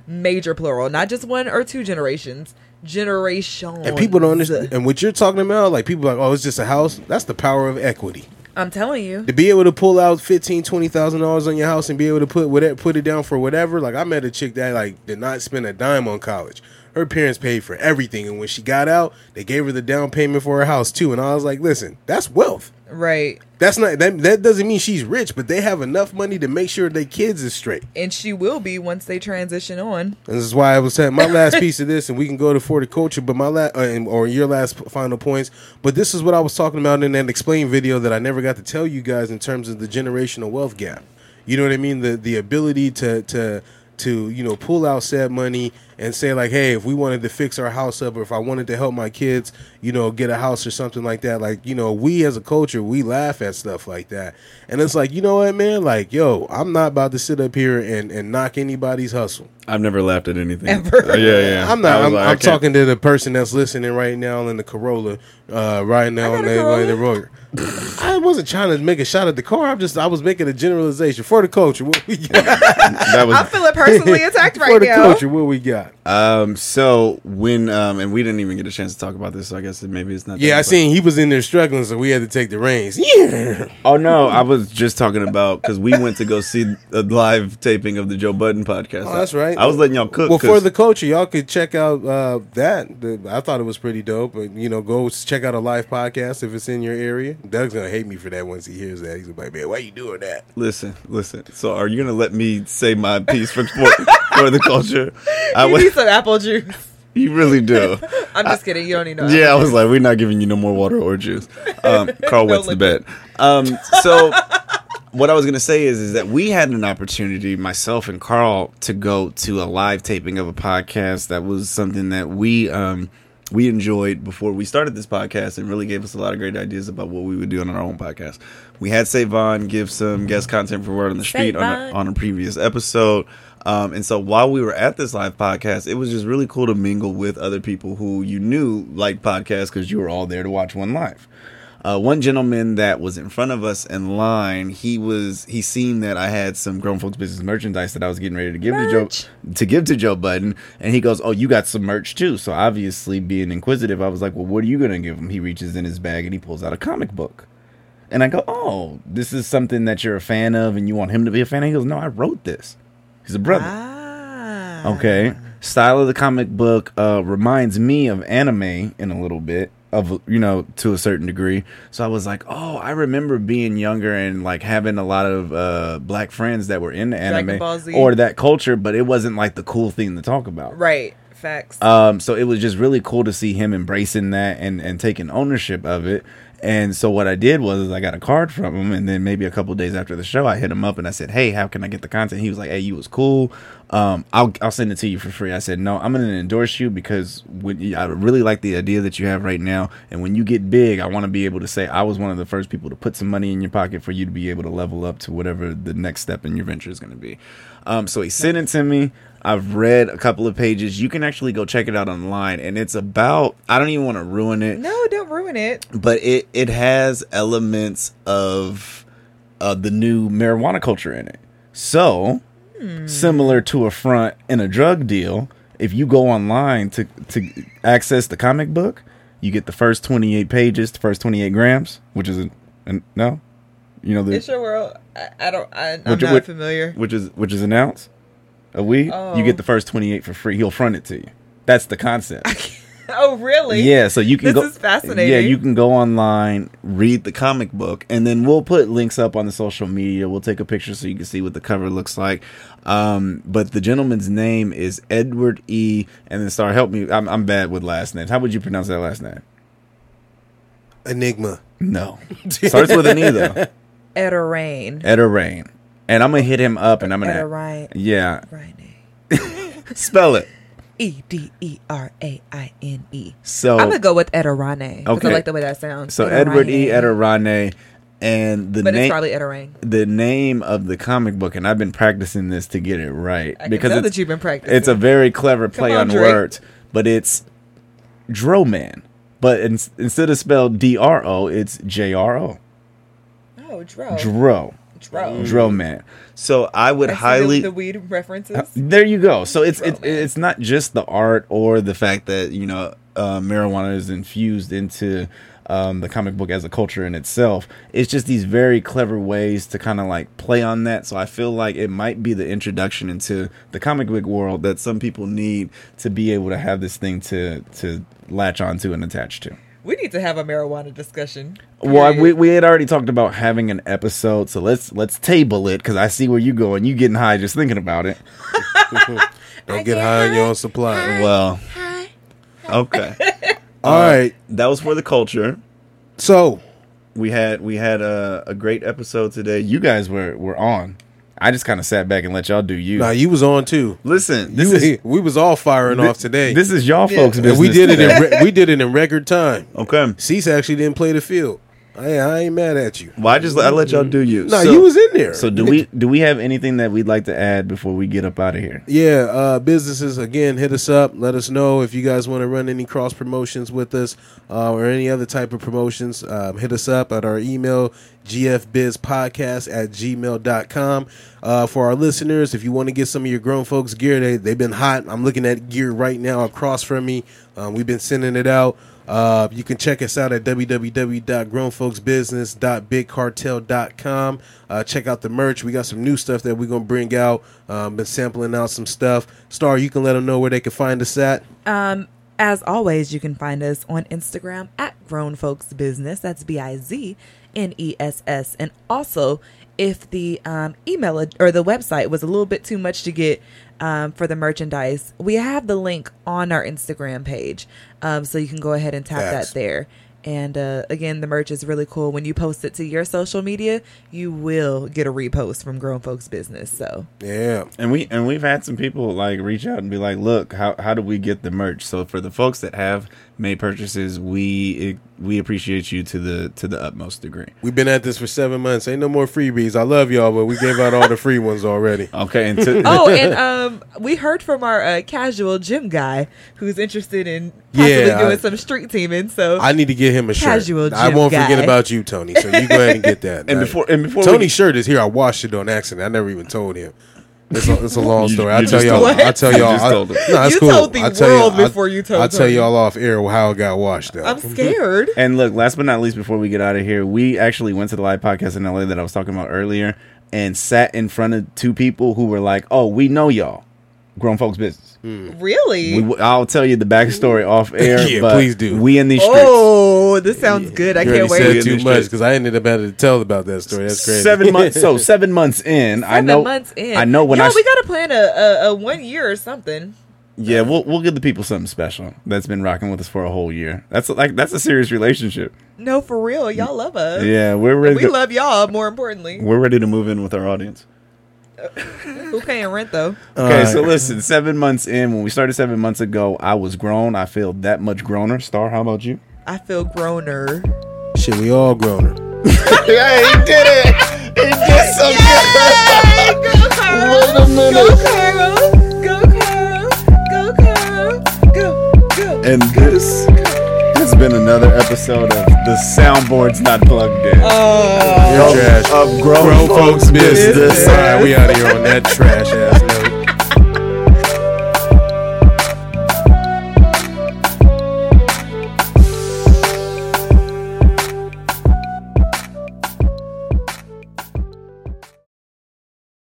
Major plural, not just one or two generations. Generations. And people don't understand. And what you're talking about, like people are like, oh, it's just a house. That's the power of equity. I'm telling you. To be able to pull out fifteen, twenty thousand dollars on your house and be able to put whatever, put it down for whatever. Like I met a chick that like did not spend a dime on college. Her parents paid for everything, and when she got out, they gave her the down payment for her house too. And I was like, listen, that's wealth. Right. That's not that. That doesn't mean she's rich, but they have enough money to make sure their kids is straight. And she will be once they transition on. And this is why I was saying my last piece of this, and we can go to for the culture, but my last uh, or your last final points. But this is what I was talking about in that explain video that I never got to tell you guys in terms of the generational wealth gap. You know what I mean? The the ability to to to you know pull out said money and say like, hey, if we wanted to fix our house up, or if I wanted to help my kids, you know, get a house or something like that, like you know, we as a culture we laugh at stuff like that, and it's like, you know what, man, like, yo, I'm not about to sit up here and and knock anybody's hustle. I've never laughed at anything. Ever. Uh, yeah, yeah. I'm not. I was I'm, like, I I'm talking to the person that's listening right now in the Corolla, uh, right now on the, on the Corolla. road. I wasn't trying to make a shot at the car. I'm just. I was making a generalization for the culture. What we got? That was I feel it personally attacked right for right the now. culture, what we got? um. So when um and we didn't even get a chance to talk about this, so I guess it, maybe it's not. Yeah, that, I but- seen he was in there struggling, so we had to take the reins. Yeah, Oh no, I was just talking about because we went to go see a live taping of the Joe Budden podcast. Oh, that's right. I was letting y'all cook. Well, for 'cause- the culture, y'all could check out uh, that. The, I thought it was pretty dope. But you know, go check out a live podcast if it's in your area. Doug's gonna hate me for that once he hears that. He's gonna be like, "Man, why you doing that?" listen, listen. So are you gonna let me say my piece for for, for the culture? I You would, need some apple juice. you really do. I'm just kidding. You don't need no. Yeah, I was like, we're not giving you no more water or juice. Um, Carl No wets the bed. Um, so what I was gonna say is, is that we had an opportunity, myself and Carl, to go to a live taping of a podcast that was something that we um, we enjoyed before we started this podcast, and really gave us a lot of great ideas about what we would do on our own podcast. We had Savon give some guest content for Word on the Street on a, on a previous episode. Um, and so while we were at this live podcast, it was just really cool to mingle with other people who you knew liked podcasts because you were all there to watch one live. Uh, one gentleman that was in front of us in line, he was he seen that I had some grown folks business merchandise that I was getting ready to give Merch. to Joe to give to Joe Budden, and he goes, "Oh, you got some merch too." So obviously, being inquisitive, I was like, "Well, what are you gonna give him?" He reaches in his bag and he pulls out a comic book. And I go, "Oh, this is something that you're a fan of, and you want him to be a fan." of? He goes, "No, I wrote this. He's a brother." Ah. Okay. Style of the comic book uh, reminds me of anime in a little bit of you know to a certain degree. So I was like, oh, I remember being younger and like having a lot of uh, black friends that were into anime or that culture, but it wasn't like the cool thing to talk about. Right. Facts. Um, so it was just really cool to see him embracing that and, and taking ownership of it. And so what I did was I got a card from him, and then maybe a couple days after the show, I hit him up and I said, "Hey, how can I get the content?" He was like, "Hey, you was cool. Um, I'll I'll send it to you for free." I said, "No, I'm to endorse you because when I really like the idea that you have right now, and when you get big, I want to be able to say I was one of the first people to put some money in your pocket for you to be able to level up to whatever the next step in your venture is to be." Um, so he sent it to me. I've read a couple of pages. You can actually go check it out online, and it's about. I don't even want to ruin it no, don't ruin it. but it it has elements of uh, the new marijuana culture in it. So similar to a front in a drug deal, if you go online to to access the comic book, you get the first twenty eight pages, the first twenty eight grams, which is a, an no, you know the It's your world. I, I don't. I, I'm Which- not familiar. which is which is an ounce a weed. Oh. You get the first twenty eight for free. He'll front it to you. That's the concept. Oh, really? Yeah, so you can This go. is fascinating. Yeah, you can go online, read the comic book, and then we'll put links up on the social media. We'll take a picture so you can see what the cover looks like. Um, but the gentleman's name is Edward E. And then, sorry, help me. I'm, I'm bad with last names. How would you pronounce that last name? Enigma. No, starts with an E though. Etta Rain. And I'm gonna hit him up, and I'm gonna Rain. yeah, spell it. E D E R A I N E. So I'm gonna go with Etta Rane. because Okay. I like the way that sounds. so Edward E. Rane. And the But name probably Etta the name of the comic book, and I've been practicing this to get it right I because that you've been practicing. it's a very clever play on, on, Drake. words, but it's Droman. But in, instead of spelled D R O, it's J R O. oh, Dro. Dro. Dro. Dro man. So I would I see the- highly the, weed references. There you go. So it's Dro it's it's not just the art or the fact that you know uh, marijuana is infused into um, the comic book as a culture in itself. It's just these very clever ways to kind of like play on that. So I feel like it might be the introduction into the comic book world that some people need to be able to have this thing to to latch onto and attach to. We need to have a marijuana discussion. Well, we, we had already talked about having an episode, so let's let's table it because I see where you going. You getting high just thinking about it. Don't get high on your own supply. Well, okay. Uh, All right. that was for the culture. So We had we had a, a great episode today. You guys were were on. I just kind of sat back and let y'all do you. now you was on too. Listen, this You- is we was all firing off today. This is y'all folks' and business. we did it in re- we did it in record time. okay. Cease actually didn't play the field. I, I ain't mad at you. Well, I just I let y'all do you. No, So- you was in there. So do we do we have anything that we'd like to add before we get up out of here? Yeah, uh, businesses again, hit us up. Let us know if you guys want to run any cross promotions with us uh, or any other type of promotions. Um, hit us up at our email gfbizpodcast at gmail.com. Uh, for our listeners, if you want to get some of your grown folks gear, they, they've been hot. I'm looking at gear right now across from me. Um, we've been sending it out. Uh, you can check us out at www.grownfolksbusiness.bigcartel.com. Uh, check out the merch. We got some new stuff that we're going to bring out. Um, been sampling out some stuff. Star, you can let them know where they can find us at. Um, as always, you can find us on Instagram at Grown Folks Business. That's B I Z N E S S. And also, if the um, email ad- or the website was a little bit too much to get um, for the merchandise, we have the link on our Instagram page. Um, so you can go ahead and tap Facts. that there. And uh, again, the merch is really cool. When you post it to your social media, you will get a repost from Grown Folks Business. So Yeah. And we and we've had some people like reach out and be like, "Look, how how do we get the merch?" So for the folks that have made purchases, we we appreciate you to the to the utmost degree. We've been at this for seven months. Ain't no more freebies. I love y'all, but we gave out all the free ones already. Okay, and to, oh, and um, we heard from our uh, casual gym guy who's interested in possibly Yeah, doing I- some street teaming. So I need to get him a casual shirt. Casual I won't forget about you, Tony. So you go ahead and get that. and Like, before and before Tony's we, shirt is here. I washed it on accident. I never even told him. It's a, it's a long story. I'll tell y'all. I'll tell You y'all. I- told him. no, it's You cool. told the I'll tell world y'all- I'll- before you told I'll tell y'all off air how it got washed. Though. I'm scared. and look, last but not least, before we get out of here, we actually went to the live podcast in LA that I was talking about earlier, and sat in front of two people who were like, "Oh, we know y'all, grown folks business." Really? We, I'll tell you the backstory off air. Yeah, but please do. We in these streets. oh, this sounds good. I You can't wait. said too In the much because I ended up having to tell about that story. That's crazy. Seven months. So seven months in, I Seven know. months in. I know when Yo, I. we gotta plan a, a, a one year or something. yeah, we'll we'll give the people something special that's been rocking with us for a whole year. That's like that's a serious relationship. No, for real. Y'all love us. Yeah, we're ready. We to, love y'all. More importantly, we're ready to move in with our audience. who paying rent though? Okay, All so listen, seven months in, when we started seven months ago, I was grown. I feel that much growner. Star, how about you? I feel growner. Shit, we all grown. yeah, he did it. He did something. Go Carl! Go Carl! Go Carl! Go Carl! Go go! And this has been another episode of the soundboards not plugged in. Oh. You're trash. Of grown, Grown folks, business. All right, we out of here on that trash ass note.